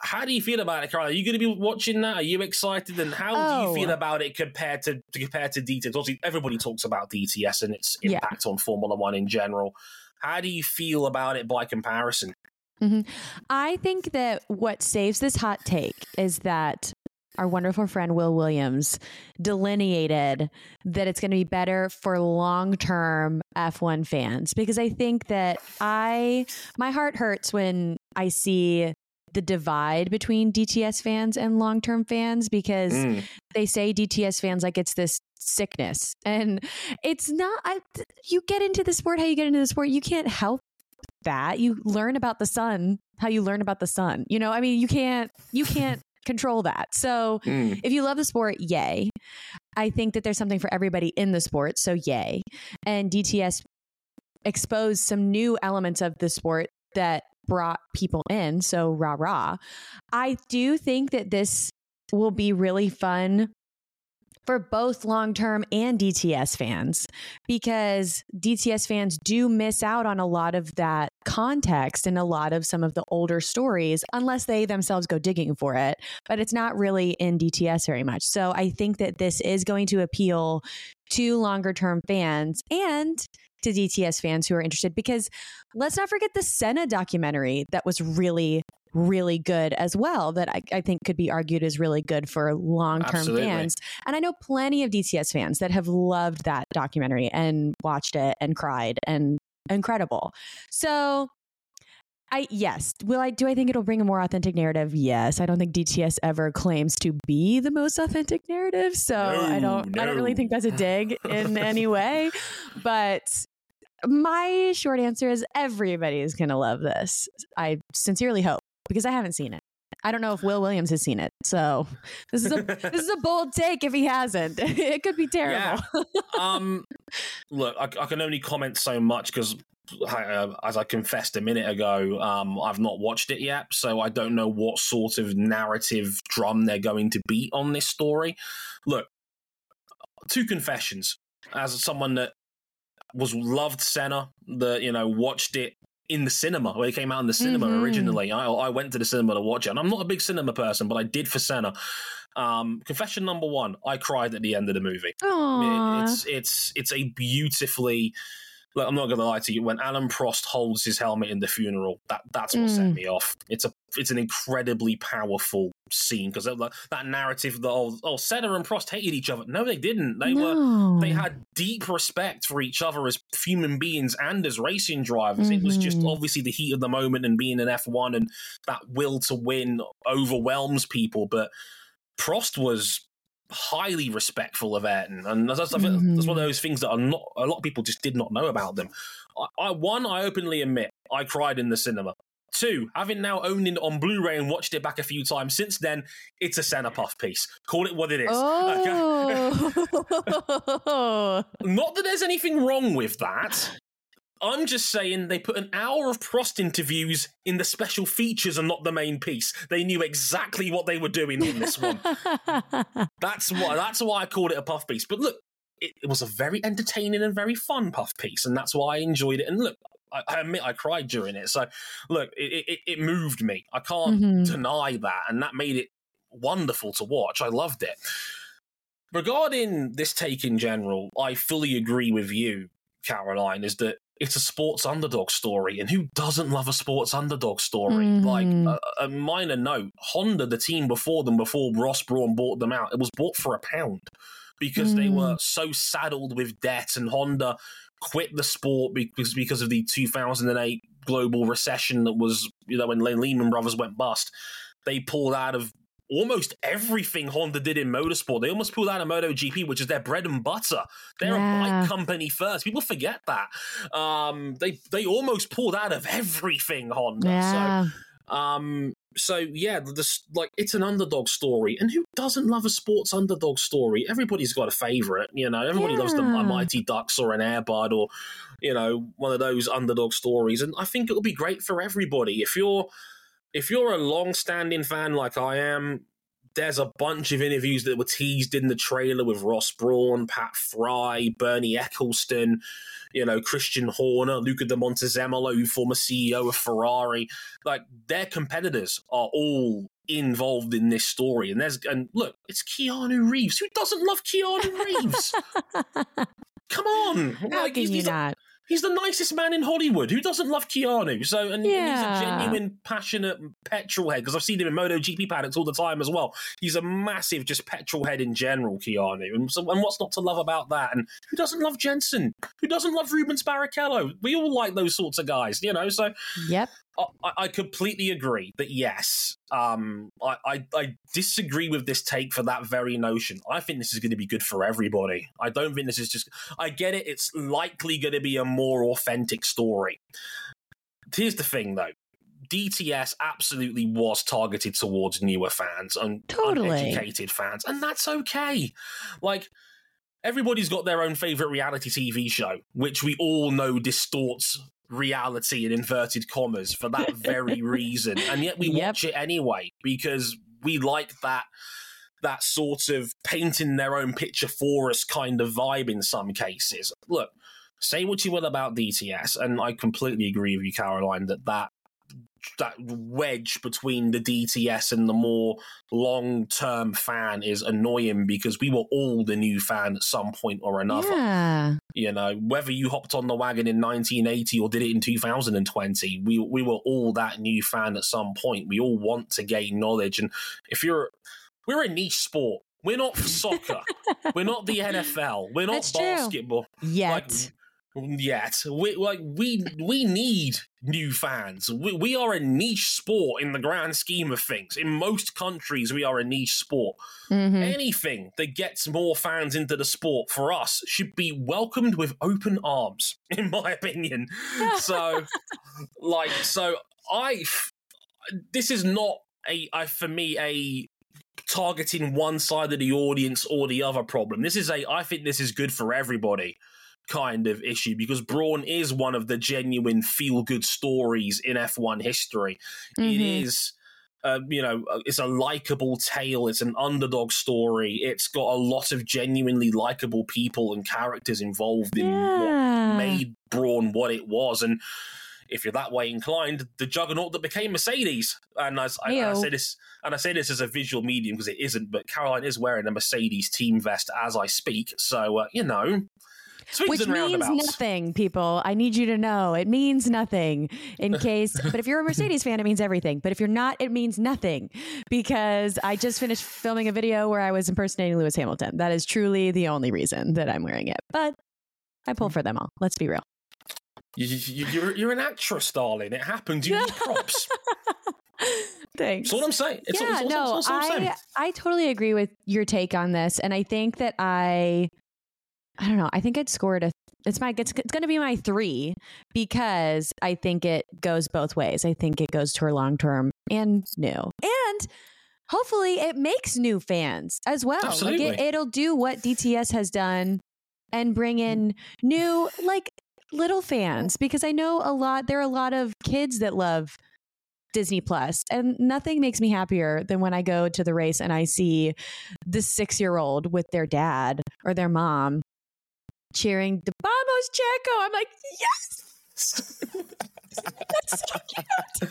how do you feel about it, Carl? Are you going to be watching that? Are you excited? And how oh. do you feel oh. about it compared to, to compared to DTS? Obviously, everybody talks about DTS and its impact yeah. on Formula One in general. How do you feel about it by comparison? Mm-hmm. I think that what saves this hot take is that our wonderful friend Will Williams delineated that it's going to be better for long term F1 fans because I think that I, my heart hurts when I see the divide between DTS fans and long term fans because mm. they say DTS fans like it's this sickness. And it's not, I, you get into the sport how you get into the sport. You can't help that. You learn about the sun how you learn about the sun. You know, I mean, you can't, you can't control that. So mm. if you love the sport, yay. I think that there's something for everybody in the sport. So yay. And DTS exposed some new elements of the sport that brought people in. So rah rah. I do think that this will be really fun for both long term and DTS fans because DTS fans do miss out on a lot of that context and a lot of some of the older stories unless they themselves go digging for it. But it's not really in DTS very much. So I think that this is going to appeal to longer term fans and to DTS fans who are interested because let's not forget the Senna documentary that was really really good as well that I, I, think could be argued as really good for long-term fans and i know plenty of dts fans that have loved that documentary and watched it and cried and incredible so I yes. Will I do I think it'll bring a more authentic narrative? Yes. I don't think DTS ever claims to be the most authentic narrative. So no, I don't no. I don't really think that's a dig in any way. But my short answer is everybody is going to love this. I sincerely hope because I haven't seen it. I don't know if Will Williams has seen it. So this is a this is a bold take if he hasn't. it could be terrible. Yeah. um, look, I, I, can only comment so much because, uh, as I confessed a minute ago, um, I've not watched it yet, so I don't know what sort of narrative drum they're going to beat on this story. Look, two confessions. As someone that was loved Senna, that you know watched it in the cinema where it came out in the cinema mm-hmm. originally. I, I went to the cinema to watch it, and I'm not a big cinema person, but I did for Senna. Um, confession number one: I cried at the end of the movie. It, it's it's it's a beautifully Look, I'm not going to lie to you. When Alain Prost holds his helmet in the funeral, that that's what mm. set me off. It's a it's an incredibly powerful scene because that narrative that oh, oh Senna and Prost hated each other. No, they didn't. They no. were they had deep respect for each other as human beings and as racing drivers. Mm-hmm. It was just mm-hmm. obviously the heat of the moment and being an F1 and that will to win overwhelms people. But Prost was highly respectful of Ayrton, and that's, that's, mm-hmm. that's, one of those things that are not a lot of people just did not know about them. I, I, one, I openly admit I cried in the cinema. Two, having now owned it on Blu-ray and watched it back a few times since then, it's a Senna puff piece. Call it what it is. Oh. Okay? not that there's anything wrong with that. I'm just saying they put an hour of Prost interviews in the special features and not the main piece. They knew exactly what they were doing in this one. that's why that's why I called it a puff piece. But look, it, it, was a very entertaining and very fun puff piece, and that's why I enjoyed it. And look, I, I admit I cried during it. So look, it, it, it moved me. I can't mm-hmm. deny that, and that made it wonderful to watch. I loved it. Regarding this take in general, I fully agree with you, Caroline. Is that it's a sports underdog story, and who doesn't love a sports underdog story? Mm. Like a, a, minor note, Honda, the team before them, before Ross Brawn bought them out, it was bought for a pound because mm. they were so saddled with debt, and Honda quit the sport because because of the 2008 global recession that was you know when Lehman Brothers went bust. They pulled out of almost everything Honda did in motorsport. They almost pulled out of MotoGP, which is their bread and butter. They're yeah. a bike company first. People forget that. Um, they they almost pulled out of everything Honda. Yeah. So, um, so yeah, this like it's an underdog story, and who doesn't love a sports underdog story? Everybody's got a favorite, you know. Everybody yeah. loves the Mighty Ducks or an Air Bud or you know one of those underdog stories, and I think it'll be great for everybody. If you're if you're a long-standing fan like I am, there's a bunch of interviews that were teased in the trailer with Ross Brawn, Pat Fry, Bernie Ecclestone, you know, Christian Horner, Luca di Montezemolo, former CEO of Ferrari. Like their competitors are all involved in this story. And there's and look, it's Keanu Reeves. Who doesn't love Keanu Reeves? Come on. How like, can you not? He's the nicest man in Hollywood. Who doesn't love Keanu? So, and yeah. he's a genuine, passionate petrol head because I've seen him in MotoGP paddocks all the time as well. He's a massive, just petrol head in general, Keanu. And, so, and what's not to love about that? And who doesn't love Jensen? Who doesn't love Rubens Barrichello? We all like those sorts of guys, you know. So, yep. I, I completely agree that yes, um, I, I, I, disagree with this take for that very notion. I think this is going to be good for everybody. I don't think this is just. I get it. It's likely going to be a more authentic story. Here's the thing, though. DTS absolutely was targeted towards newer fans and totally. uneducated fans, and that's okay. Like everybody's got their own favorite reality TV show, which we all know distorts reality in inverted commas for that very reason. And yet we yep. watch it anyway because we like that that sort of painting their own picture for us kind of vibe in some cases. Look, say what you will about DTS, and I completely agree with you, Caroline, that that that wedge between the DTS and the more long term fan is annoying because we were all the new fan at some point or another. Yeah. You know, whether you hopped on the wagon in 1980 or did it in 2020, we we were all that new fan at some point. We all want to gain knowledge, and if you're we're a niche sport. We're not soccer. we're not the NFL. We're not That's basketball. True. Yet. Like, yet. We like we we need new fans. We, we are a niche sport in the grand scheme of things. In most countries, we are a niche sport. Mm-hmm. Anything that gets more fans into the sport for us should be welcomed with open arms, in my opinion. so, like, so I. This is not a I, for me a targeting one side of the audience or the other problem. This is a I think this is good for everybody kind of issue because Brawn is one of the genuine feel good stories in F1 history. Mm-hmm. It is. Uh, you know, uh, it's a likable tale. It's an underdog story. It's got a lot of genuinely likable people and characters involved in yeah. what made Brawn what it was. And if you're that way inclined, the juggernaut that became Mercedes. And I, I, I say this, and I say this as a visual medium because it isn't, but Caroline is wearing a Mercedes team vest as I speak. So uh, you know, which means nothing, people. I need you to know it means nothing in case. but if you're a Mercedes fan, it means everything. But if you're not, it means nothing because I just finished filming a video where I was impersonating Lewis Hamilton. That is truly the only reason that I'm wearing it. But I pull hmm. for them all. Let's be real. You, are you're, you're an actress, darling. It happens. You need props. Thanks. That's what I'm saying. It's yeah, no, I, I totally agree with your take on this. And I think that I I don't know. I think I'd scored a. It's my. It's, it's going to be my three because I think it goes both ways. I think it goes to her long term and new, and hopefully it makes new fans as well. Absolutely. Like it, it'll do what DTS has done and bring in new like little fans because I know a lot. There are a lot of kids that love Disney Plus, and nothing makes me happier than when I go to the race and I see the six year old with their dad or their mom cheering the Vamos Checo. I'm like, yes. That's so cute.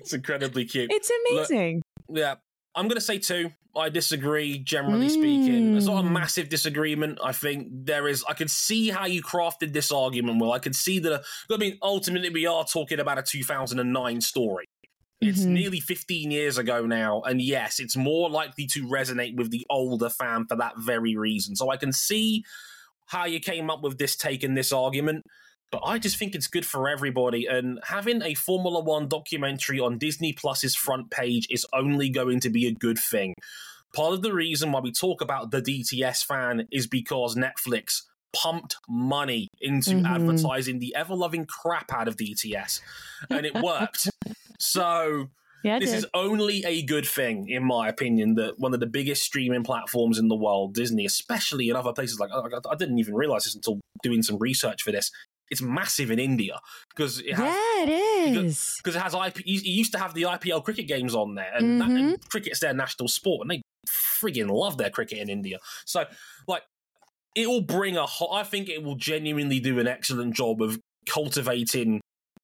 it's incredibly cute. It's amazing. Look, yeah. I'm going to say two. I disagree, generally mm. speaking. It's not a mm. massive disagreement. I think there is. I can see how you crafted this argument, Well, I can see that. I mean, ultimately, we are talking about a 2009 story. It's mm-hmm. nearly 15 years ago now. And yes, it's more likely to resonate with the older fan for that very reason. So I can see how you came up with this take and this argument but I just think it's good for everybody. And having a Formula One documentary on Disney Plus's front page is only going to be a good thing. Part of the reason why we talk about the DTS fan is because Netflix pumped money into mm-hmm. advertising the ever loving crap out of DTS, and it worked. so. Yeah, this is only a good thing, in my opinion, that one of the biggest streaming platforms in the world, Disney, especially in other places like I didn't even realize this until doing some research for this, it's massive in India because it has, yeah, it is because it has IP. It used to have the IPL cricket games on there, and, mm-hmm. that, and cricket's their national sport, and they frigging love their cricket in India. So, like, it will bring a hot. I think it will genuinely do an excellent job of cultivating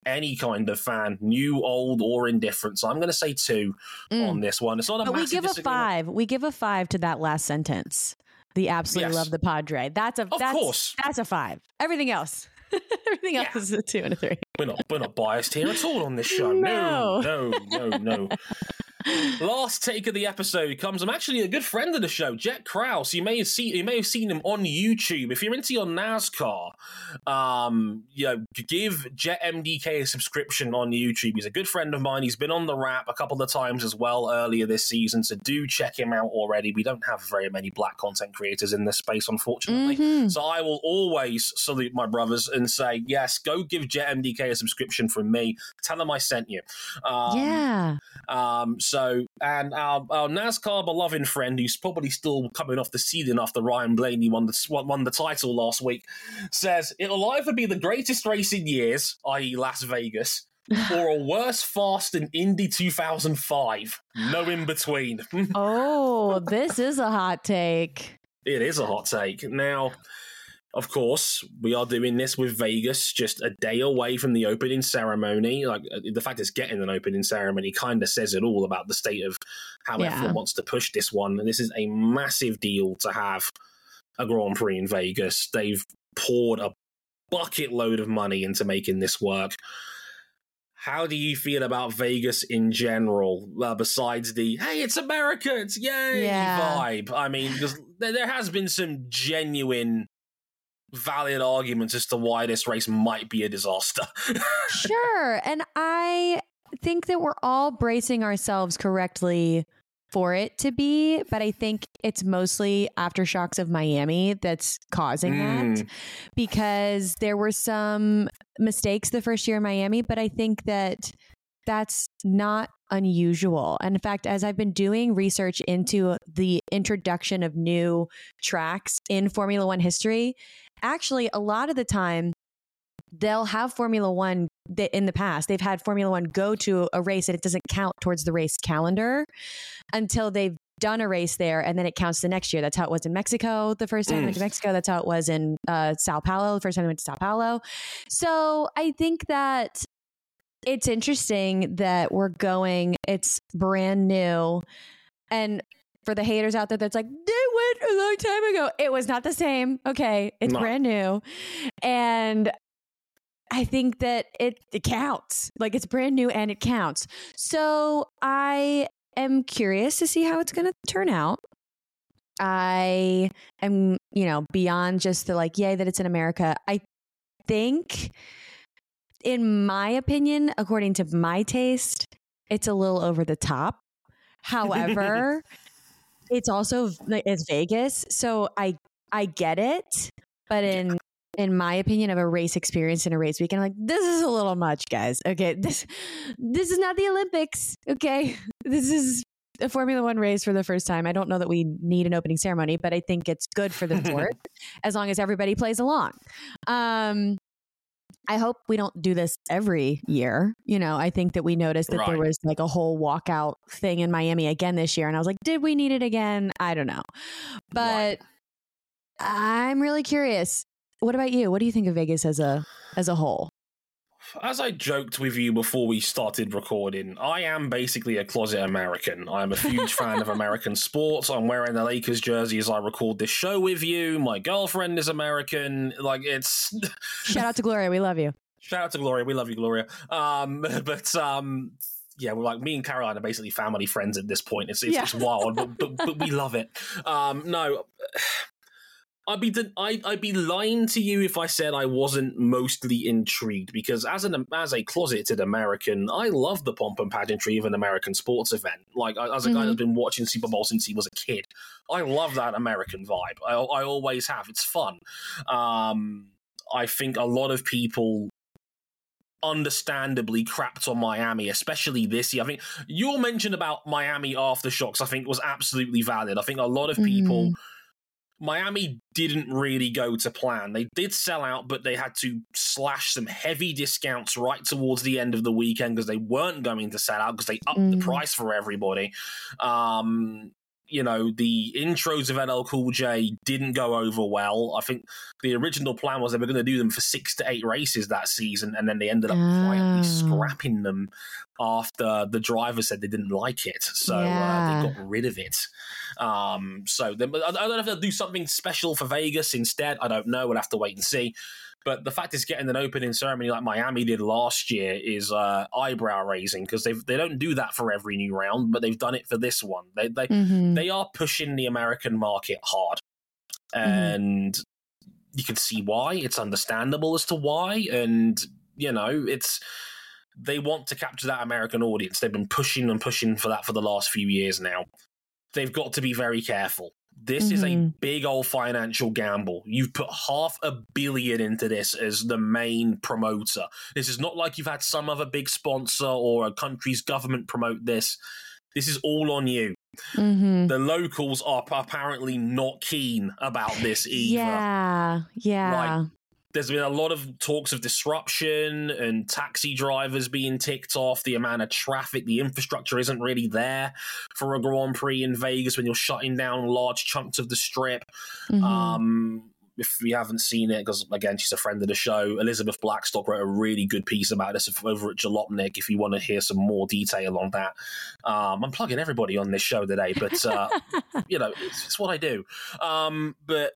any kind of fan, new, old, or indifferent. So I'm going to say two mm. on this one. It's not a. But we give a five. We give a five to that last sentence. The absolutely yes. love the Padre. That's a. Of that's, course. That's a five. Everything else. Everything yeah. else is a two and a three. We're not we're not biased here at all on this show. No, no, no, no. no. Last take of the episode comes. I'm actually a good friend of the show, Jet Kraus. You may have seen you may have seen him on YouTube. If you're into your NASCAR, um, you know, give Jet MDK a subscription on YouTube. He's a good friend of mine. He's been on the wrap a couple of times as well earlier this season. So do check him out already. We don't have very many black content creators in this space, unfortunately. Mm-hmm. So I will always salute my brothers and say, yes, go give Jet MDK a subscription from me. Tell him I sent you. Um, yeah. Um, so so, and our, our NASCAR beloved friend, who's probably still coming off the season after Ryan Blaney won the won the title last week, says it'll either be the greatest race in years, i.e., Las Vegas, or a worse fast in Indy 2005. No in between. oh, this is a hot take. It is a hot take. Now, of course, we are doing this with Vegas just a day away from the opening ceremony. Like uh, the fact it's getting an opening ceremony kind of says it all about the state of how yeah. everyone wants to push this one. And this is a massive deal to have a Grand Prix in Vegas. They've poured a bucket load of money into making this work. How do you feel about Vegas in general, uh, besides the "Hey, it's America, it's yay" yeah. vibe? I mean, because there has been some genuine valid arguments as to why this race might be a disaster. sure. And I think that we're all bracing ourselves correctly for it to be, but I think it's mostly aftershocks of Miami that's causing mm. that because there were some mistakes the first year in Miami, but I think that that's not unusual. And in fact, as I've been doing research into the introduction of new tracks in Formula One history, actually, a lot of the time, they'll have Formula One that in the past, they've had Formula One go to a race and it doesn't count towards the race calendar until they've done a race there and then it counts the next year. That's how it was in Mexico the first time. I went to mm. Mexico. That's how it was in uh, Sao Paulo the first time I went to Sao Paulo. So I think that it's interesting that we're going, it's brand new. And for the haters out there that's like, they went a long time ago. It was not the same. Okay. It's no. brand new. And I think that it, it counts. Like it's brand new and it counts. So I am curious to see how it's going to turn out. I am, you know, beyond just the like, yay, that it's in America. I think, in my opinion, according to my taste, it's a little over the top. However, it's also it's Vegas, so I I get it, but in in my opinion of a race experience in a race weekend, I'm like this is a little much, guys. Okay, this this is not the Olympics. Okay, this is a Formula One race for the first time. I don't know that we need an opening ceremony, but I think it's good for the sport as long as everybody plays along. Um, I hope we don't do this every year. You know, I think that we noticed that right. there was like a whole walkout thing in Miami again this year. And I was like, did we need it again? I don't know. But right. I'm really curious. What about you? What do you think of Vegas as a as a whole? As I joked with you before we started recording, I am basically a closet American. I'm a huge fan of American sports. I'm wearing the Lakers jersey as I record this show with you. My girlfriend is American. Like it's Shout out to Gloria, we love you. Shout out to Gloria, we love you, Gloria. Um, but um, yeah, we're like me and Caroline are basically family friends at this point. It's it's, yeah. it's wild, but, but, but we love it. Um, no, I'd be I'd, I'd be lying to you if I said I wasn't mostly intrigued because as an as a closeted American, I love the pomp and pageantry of an American sports event. Like as a mm-hmm. guy that's been watching Super Bowl since he was a kid, I love that American vibe. I, I always have. It's fun. Um, I think a lot of people understandably crapped on Miami, especially this year. I think your mention about Miami aftershocks, I think, was absolutely valid. I think a lot of people. Mm Miami didn't really go to plan. They did sell out, but they had to slash some heavy discounts right towards the end of the weekend because they weren't going to sell out because they upped mm. the price for everybody. Um, you know, the intros of LL Cool J didn't go over well. I think the original plan was they were going to do them for six to eight races that season, and then they ended up oh. quietly scrapping them after the driver said they didn't like it. So yeah. uh, they got rid of it. Um, so they, I don't know if they'll do something special for Vegas instead. I don't know. We'll have to wait and see. But the fact is, getting an opening ceremony like Miami did last year is uh, eyebrow raising because they they don't do that for every new round, but they've done it for this one. They they mm-hmm. they are pushing the American market hard, mm-hmm. and mm-hmm. you can see why. It's understandable as to why, and you know it's they want to capture that American audience. They've been pushing and pushing for that for the last few years now. They've got to be very careful. This mm-hmm. is a mm-hmm. big old financial gamble. You've put half a billion into this as the main promoter. This is not like you've had some other big sponsor or a country's government promote this. This is all on you. Mm-hmm. The locals are apparently not keen about this either. Yeah, yeah. Like, there's been a lot of talks of disruption and taxi drivers being ticked off. The amount of traffic, the infrastructure isn't really there for a Grand Prix in Vegas when you're shutting down large chunks of the strip. Mm-hmm. Um, if you haven't seen it, because again, she's a friend of the show, Elizabeth Blackstock wrote a really good piece about this over at Jalopnik. If you want to hear some more detail on that, um, I'm plugging everybody on this show today, but uh, you know, it's, it's, what I do. Um, but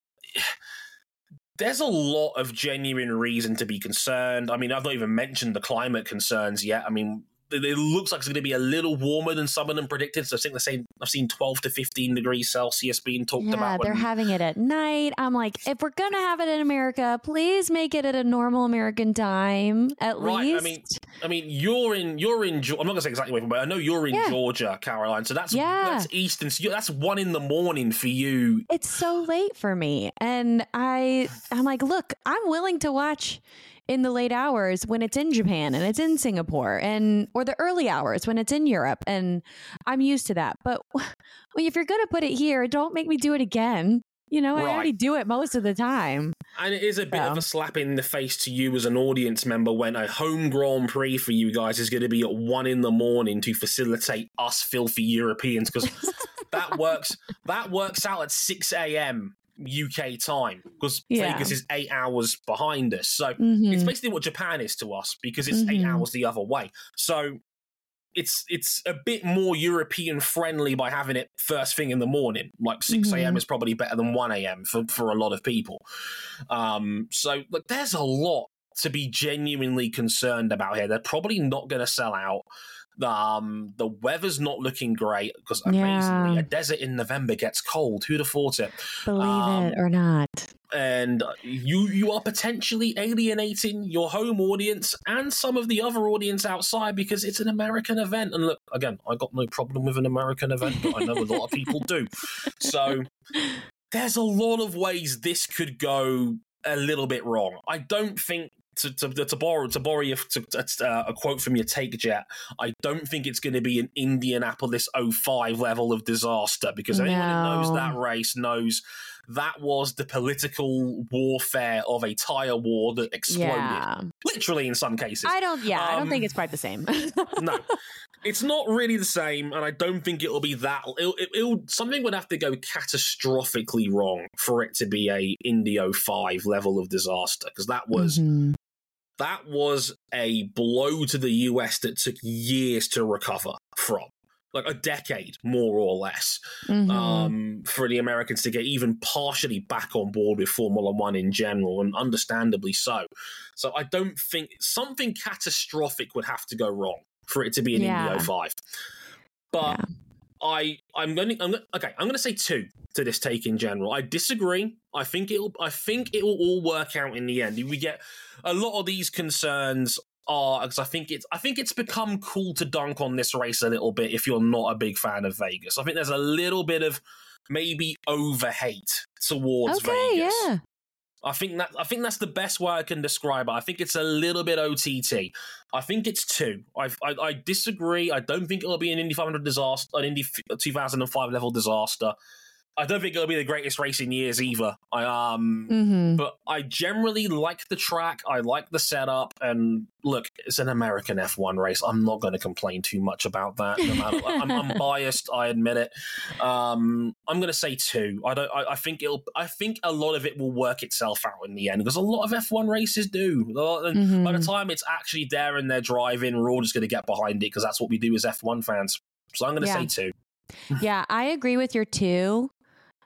there's a lot of genuine reason to be concerned. I mean, I've not even mentioned the climate concerns yet. I mean, it looks like it's going to be a little warmer than some of them predicted. So I think the same. I've seen 12 to 15 degrees Celsius being talked yeah, about. Yeah, they're having it at night. I'm like, if we're going to have it in America, please make it at a normal American time at right, least. I mean, I mean, you're in, you're in. I'm not going to say exactly where, but I know you're in yeah. Georgia, Caroline. So that's yeah. that's Eastern. So that's one in the morning for you. It's so late for me, and I, I'm like, look, I'm willing to watch in the late hours when it's in Japan and it's in Singapore and or the early hours when it's in Europe and I'm used to that. But if you're going to put it here, don't make me do it again. You know, right. I already do it most of the time. And it is a bit so. of a slap in the face to you as an audience member when a home Grand Prix for you guys is going to be at one in the morning to facilitate us filthy Europeans because that works. That works out at six a.m. UK time because yeah. Vegas is eight hours behind us. So mm-hmm. it's basically what Japan is to us because it's mm-hmm. eight hours the other way. So it's it's a bit more European friendly by having it first thing in the morning. Like six a.m. Mm-hmm. is probably better than one a.m. for for a lot of people. Um, so like, there's a lot to be genuinely concerned about here. They're probably not going to sell out. Um, the weather's not looking great because amazingly, yeah. a desert in November gets cold. Who'd have thought it? Believe um, it or not. And you you are potentially alienating your home audience and some of the other audience outside because it's an American event. And look, again, I got no problem with an American event, but I know a lot of people do. So there's a lot of ways this could go a little bit wrong. I don't think to, to, to borrow to borrow you, to, uh, a quote from your take jet, I don't think it's going to be an Indianapolis 05 level of disaster because anyone who knows that race knows that was the political warfare of a tire war that exploded. Yeah. Literally, in some cases. I don't. Yeah, um, I don't think um, it's quite the same. no, it's not really the same, and I don't think it'll be that. It'll, it'll, something would have to go catastrophically wrong for it to be a Indio Five level of disaster because that was. Mm-hmm. That was a blow to the US that took years to recover from like a decade, more or less, mm-hmm. um, for the Americans to get even partially back on board with Formula One in general, and understandably so. So I don't think something catastrophic would have to go wrong for it to be an yeah. Indio five. But yeah. I I'm going to I'm gonna, okay I'm going to say two to this take in general. I disagree. I think it'll I think it will all work out in the end. We get a lot of these concerns are because I think it's I think it's become cool to dunk on this race a little bit if you're not a big fan of Vegas. I think there's a little bit of maybe over hate towards okay, Vegas. Yeah. I think that I think that's the best way I can describe it. I think it's a little bit OTT. I think it's two. I, I, I disagree. I don't think it'll be an Indy 500 disaster, an Indy 2005 level disaster. I don't think it'll be the greatest race in years either. I um, mm-hmm. but I generally like the track. I like the setup, and look, it's an American F1 race. I'm not going to complain too much about that. No matter, I'm, I'm, biased. I admit it. Um, I'm going to say two. I don't. I, I, think it'll. I think a lot of it will work itself out in the end because a lot of F1 races do. Mm-hmm. By the time it's actually there and they're driving, we're all just going to get behind it because that's what we do as F1 fans. So I'm going to yeah. say two. yeah, I agree with your two.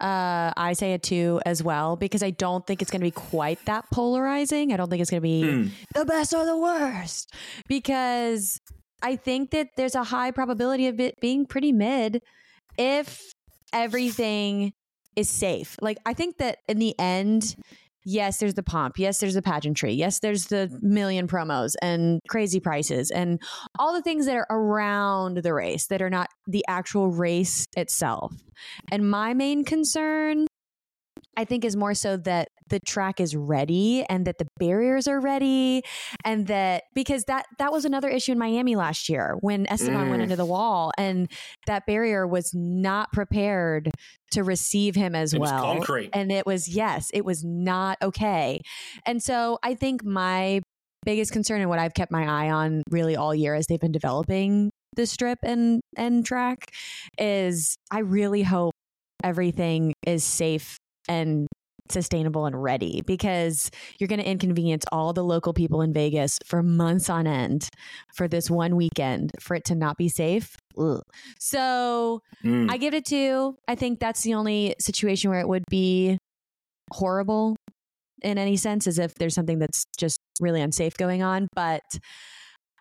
Uh, I say a two as well because I don't think it's going to be quite that polarizing. I don't think it's going to be mm. the best or the worst because I think that there's a high probability of it being pretty mid if everything is safe. Like, I think that in the end, yes, there's the pomp. Yes, there's the pageantry. Yes, there's the mm. million promos and crazy prices and all the things that are around the race that are not the actual race itself. And my main concern I think is more so that the track is ready and that the barriers are ready and that because that that was another issue in Miami last year when Esteban mm. went into the wall and that barrier was not prepared to receive him as it well. And it was yes, it was not okay. And so I think my biggest concern and what I've kept my eye on really all year as they've been developing the strip and and track is I really hope everything is safe and sustainable and ready because you're going to inconvenience all the local people in Vegas for months on end for this one weekend for it to not be safe. Ugh. So mm. I give it two. I think that's the only situation where it would be horrible in any sense, as if there's something that's just really unsafe going on. But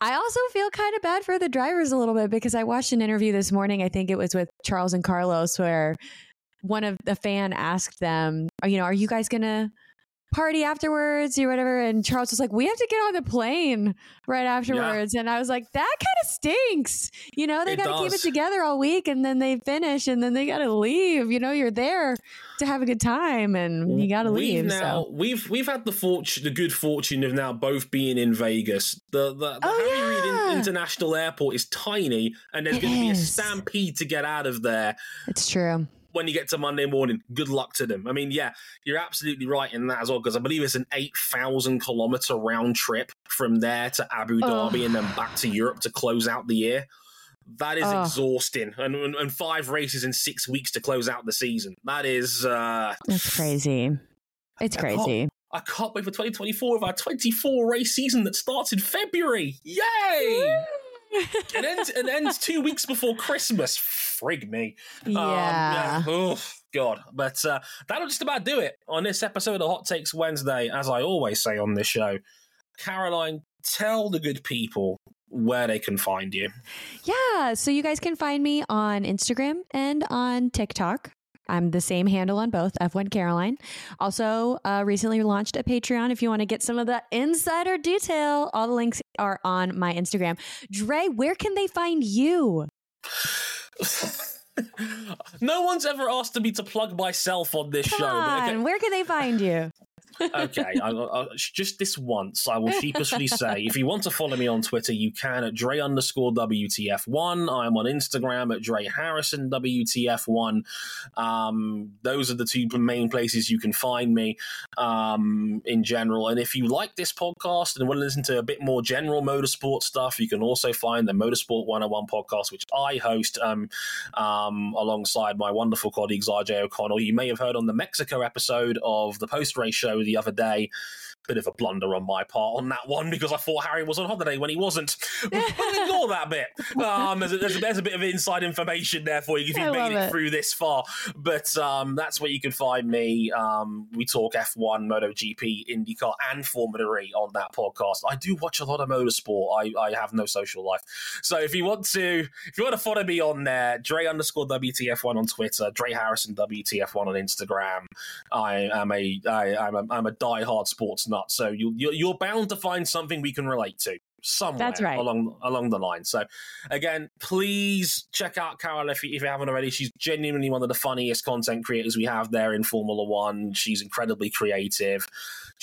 I also feel kind of bad for the drivers a little bit because I watched an interview this morning. I think it was with Charles and Carlos where one of the fan asked them, you know, are you guys gonna party afterwards or whatever? And Charles was like, we have to get on the plane right afterwards. Yeah. And I was like, that kind of stinks. You know, they got to keep it together all week and then they finish and then they got to leave. You know, you're there to have a good time and you got to leave. Now so. we've we've had the fortune, the good fortune of now both being in Vegas. The the, the oh, Harry yeah. Reid International Airport is tiny, and there's going to be a stampede to get out of there. It's true when you get to Monday morning, good luck to them. I mean, yeah, you're absolutely right in that as well, because I believe it's an 8,000 kilometer round trip from there to Abu Dhabi and then back to Europe to close out the year. That is exhausting. And, and, and, five races in six weeks to close out the season. That is. Uh, That's crazy. It's crazy. I can't wait for 2024 of our 24 race season that starts in February. Yay! It ends it ends two weeks before Christmas. Frig me. Yeah. Um, yeah. Oh God. But uh, that'll just about do it on this episode of Hot Takes Wednesday. As I always say on this show, Caroline, tell the good people where they can find you. Yeah, so you guys can find me on Instagram and on TikTok I'm the same handle on both, F1 Caroline. Also, uh, recently launched a Patreon if you want to get some of the insider detail. All the links are on my Instagram. Dre, where can they find you? no one's ever asked me to plug myself on this Come show. On, okay. Where can they find you? Okay, I, I, just this once, I will sheepishly say, if you want to follow me on Twitter, you can at Dre underscore WTF1. I'm on Instagram at Dre Harrison WTF1. Um, those are the two main places you can find me um, in general. And if you like this podcast and want to listen to a bit more general motorsport stuff, you can also find the Motorsport 101 podcast, which I host um, um, alongside my wonderful colleagues RJ O'Connell. You may have heard on the Mexico episode of the post race show the other day bit of a blunder on my part on that one because I thought Harry was on holiday when he wasn't. but ignore that bit. Um, there's, a, there's, a, there's, a, bit of inside information there for you if you've made it, it, through this far. But um, that's where you can find me. Um, we talk F1, MotoGP, IndyCar, and Formula E on that podcast. I do watch a lot of motorsport. I, I have no social life. So if you want to, if you want to follow me on there, Dre underscore WTF1 on Twitter, Dre Harrison WTF1 on Instagram. I am a I, I'm a I'm a diehard sports nut. So you, you're bound to find something we can relate to somewhere That's right. along along the line. So again, please check out Carol if you, if you haven't already. She's genuinely one of the funniest content creators we have there in Formula One. She's incredibly creative.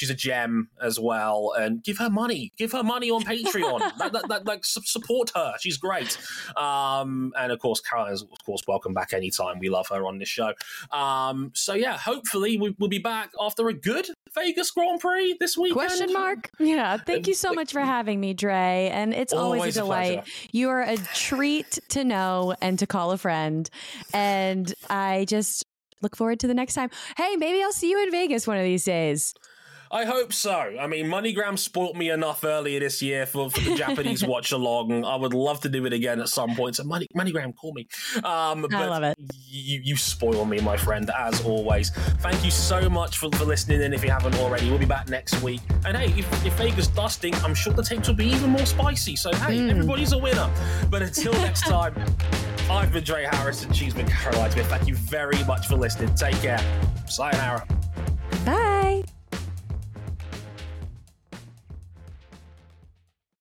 She's a gem as well, and give her money. Give her money on Patreon. that, that, that, like support her. She's great. Um, and of course, Carol is of course welcome back anytime. We love her on this show. Um, so yeah, hopefully we, will be back after a good Vegas Grand Prix this week. Question mark? Yeah. Thank you so much for having me, Dre. And it's always, always a delight. A you are a treat to know and to call a friend. And I just look forward to the next time. Hey, maybe I'll see you in Vegas one of these days. I hope so. I mean, MoneyGram spoilt me enough earlier this year for, for the Japanese watch along. I would love to do it again at some point. So, Money, MoneyGram, call me. Um, I love it. You, you spoil me, my friend, as always. Thank you so much for, for listening in if you haven't already. We'll be back next week. And hey, if, if Vegas dusting, I'm sure the tapes will be even more spicy. So, hey, mm. everybody's a winner. But until next time, I've been Dre Harrison. She's been Caroline Smith. Thank you very much for listening. Take care. Sayonara.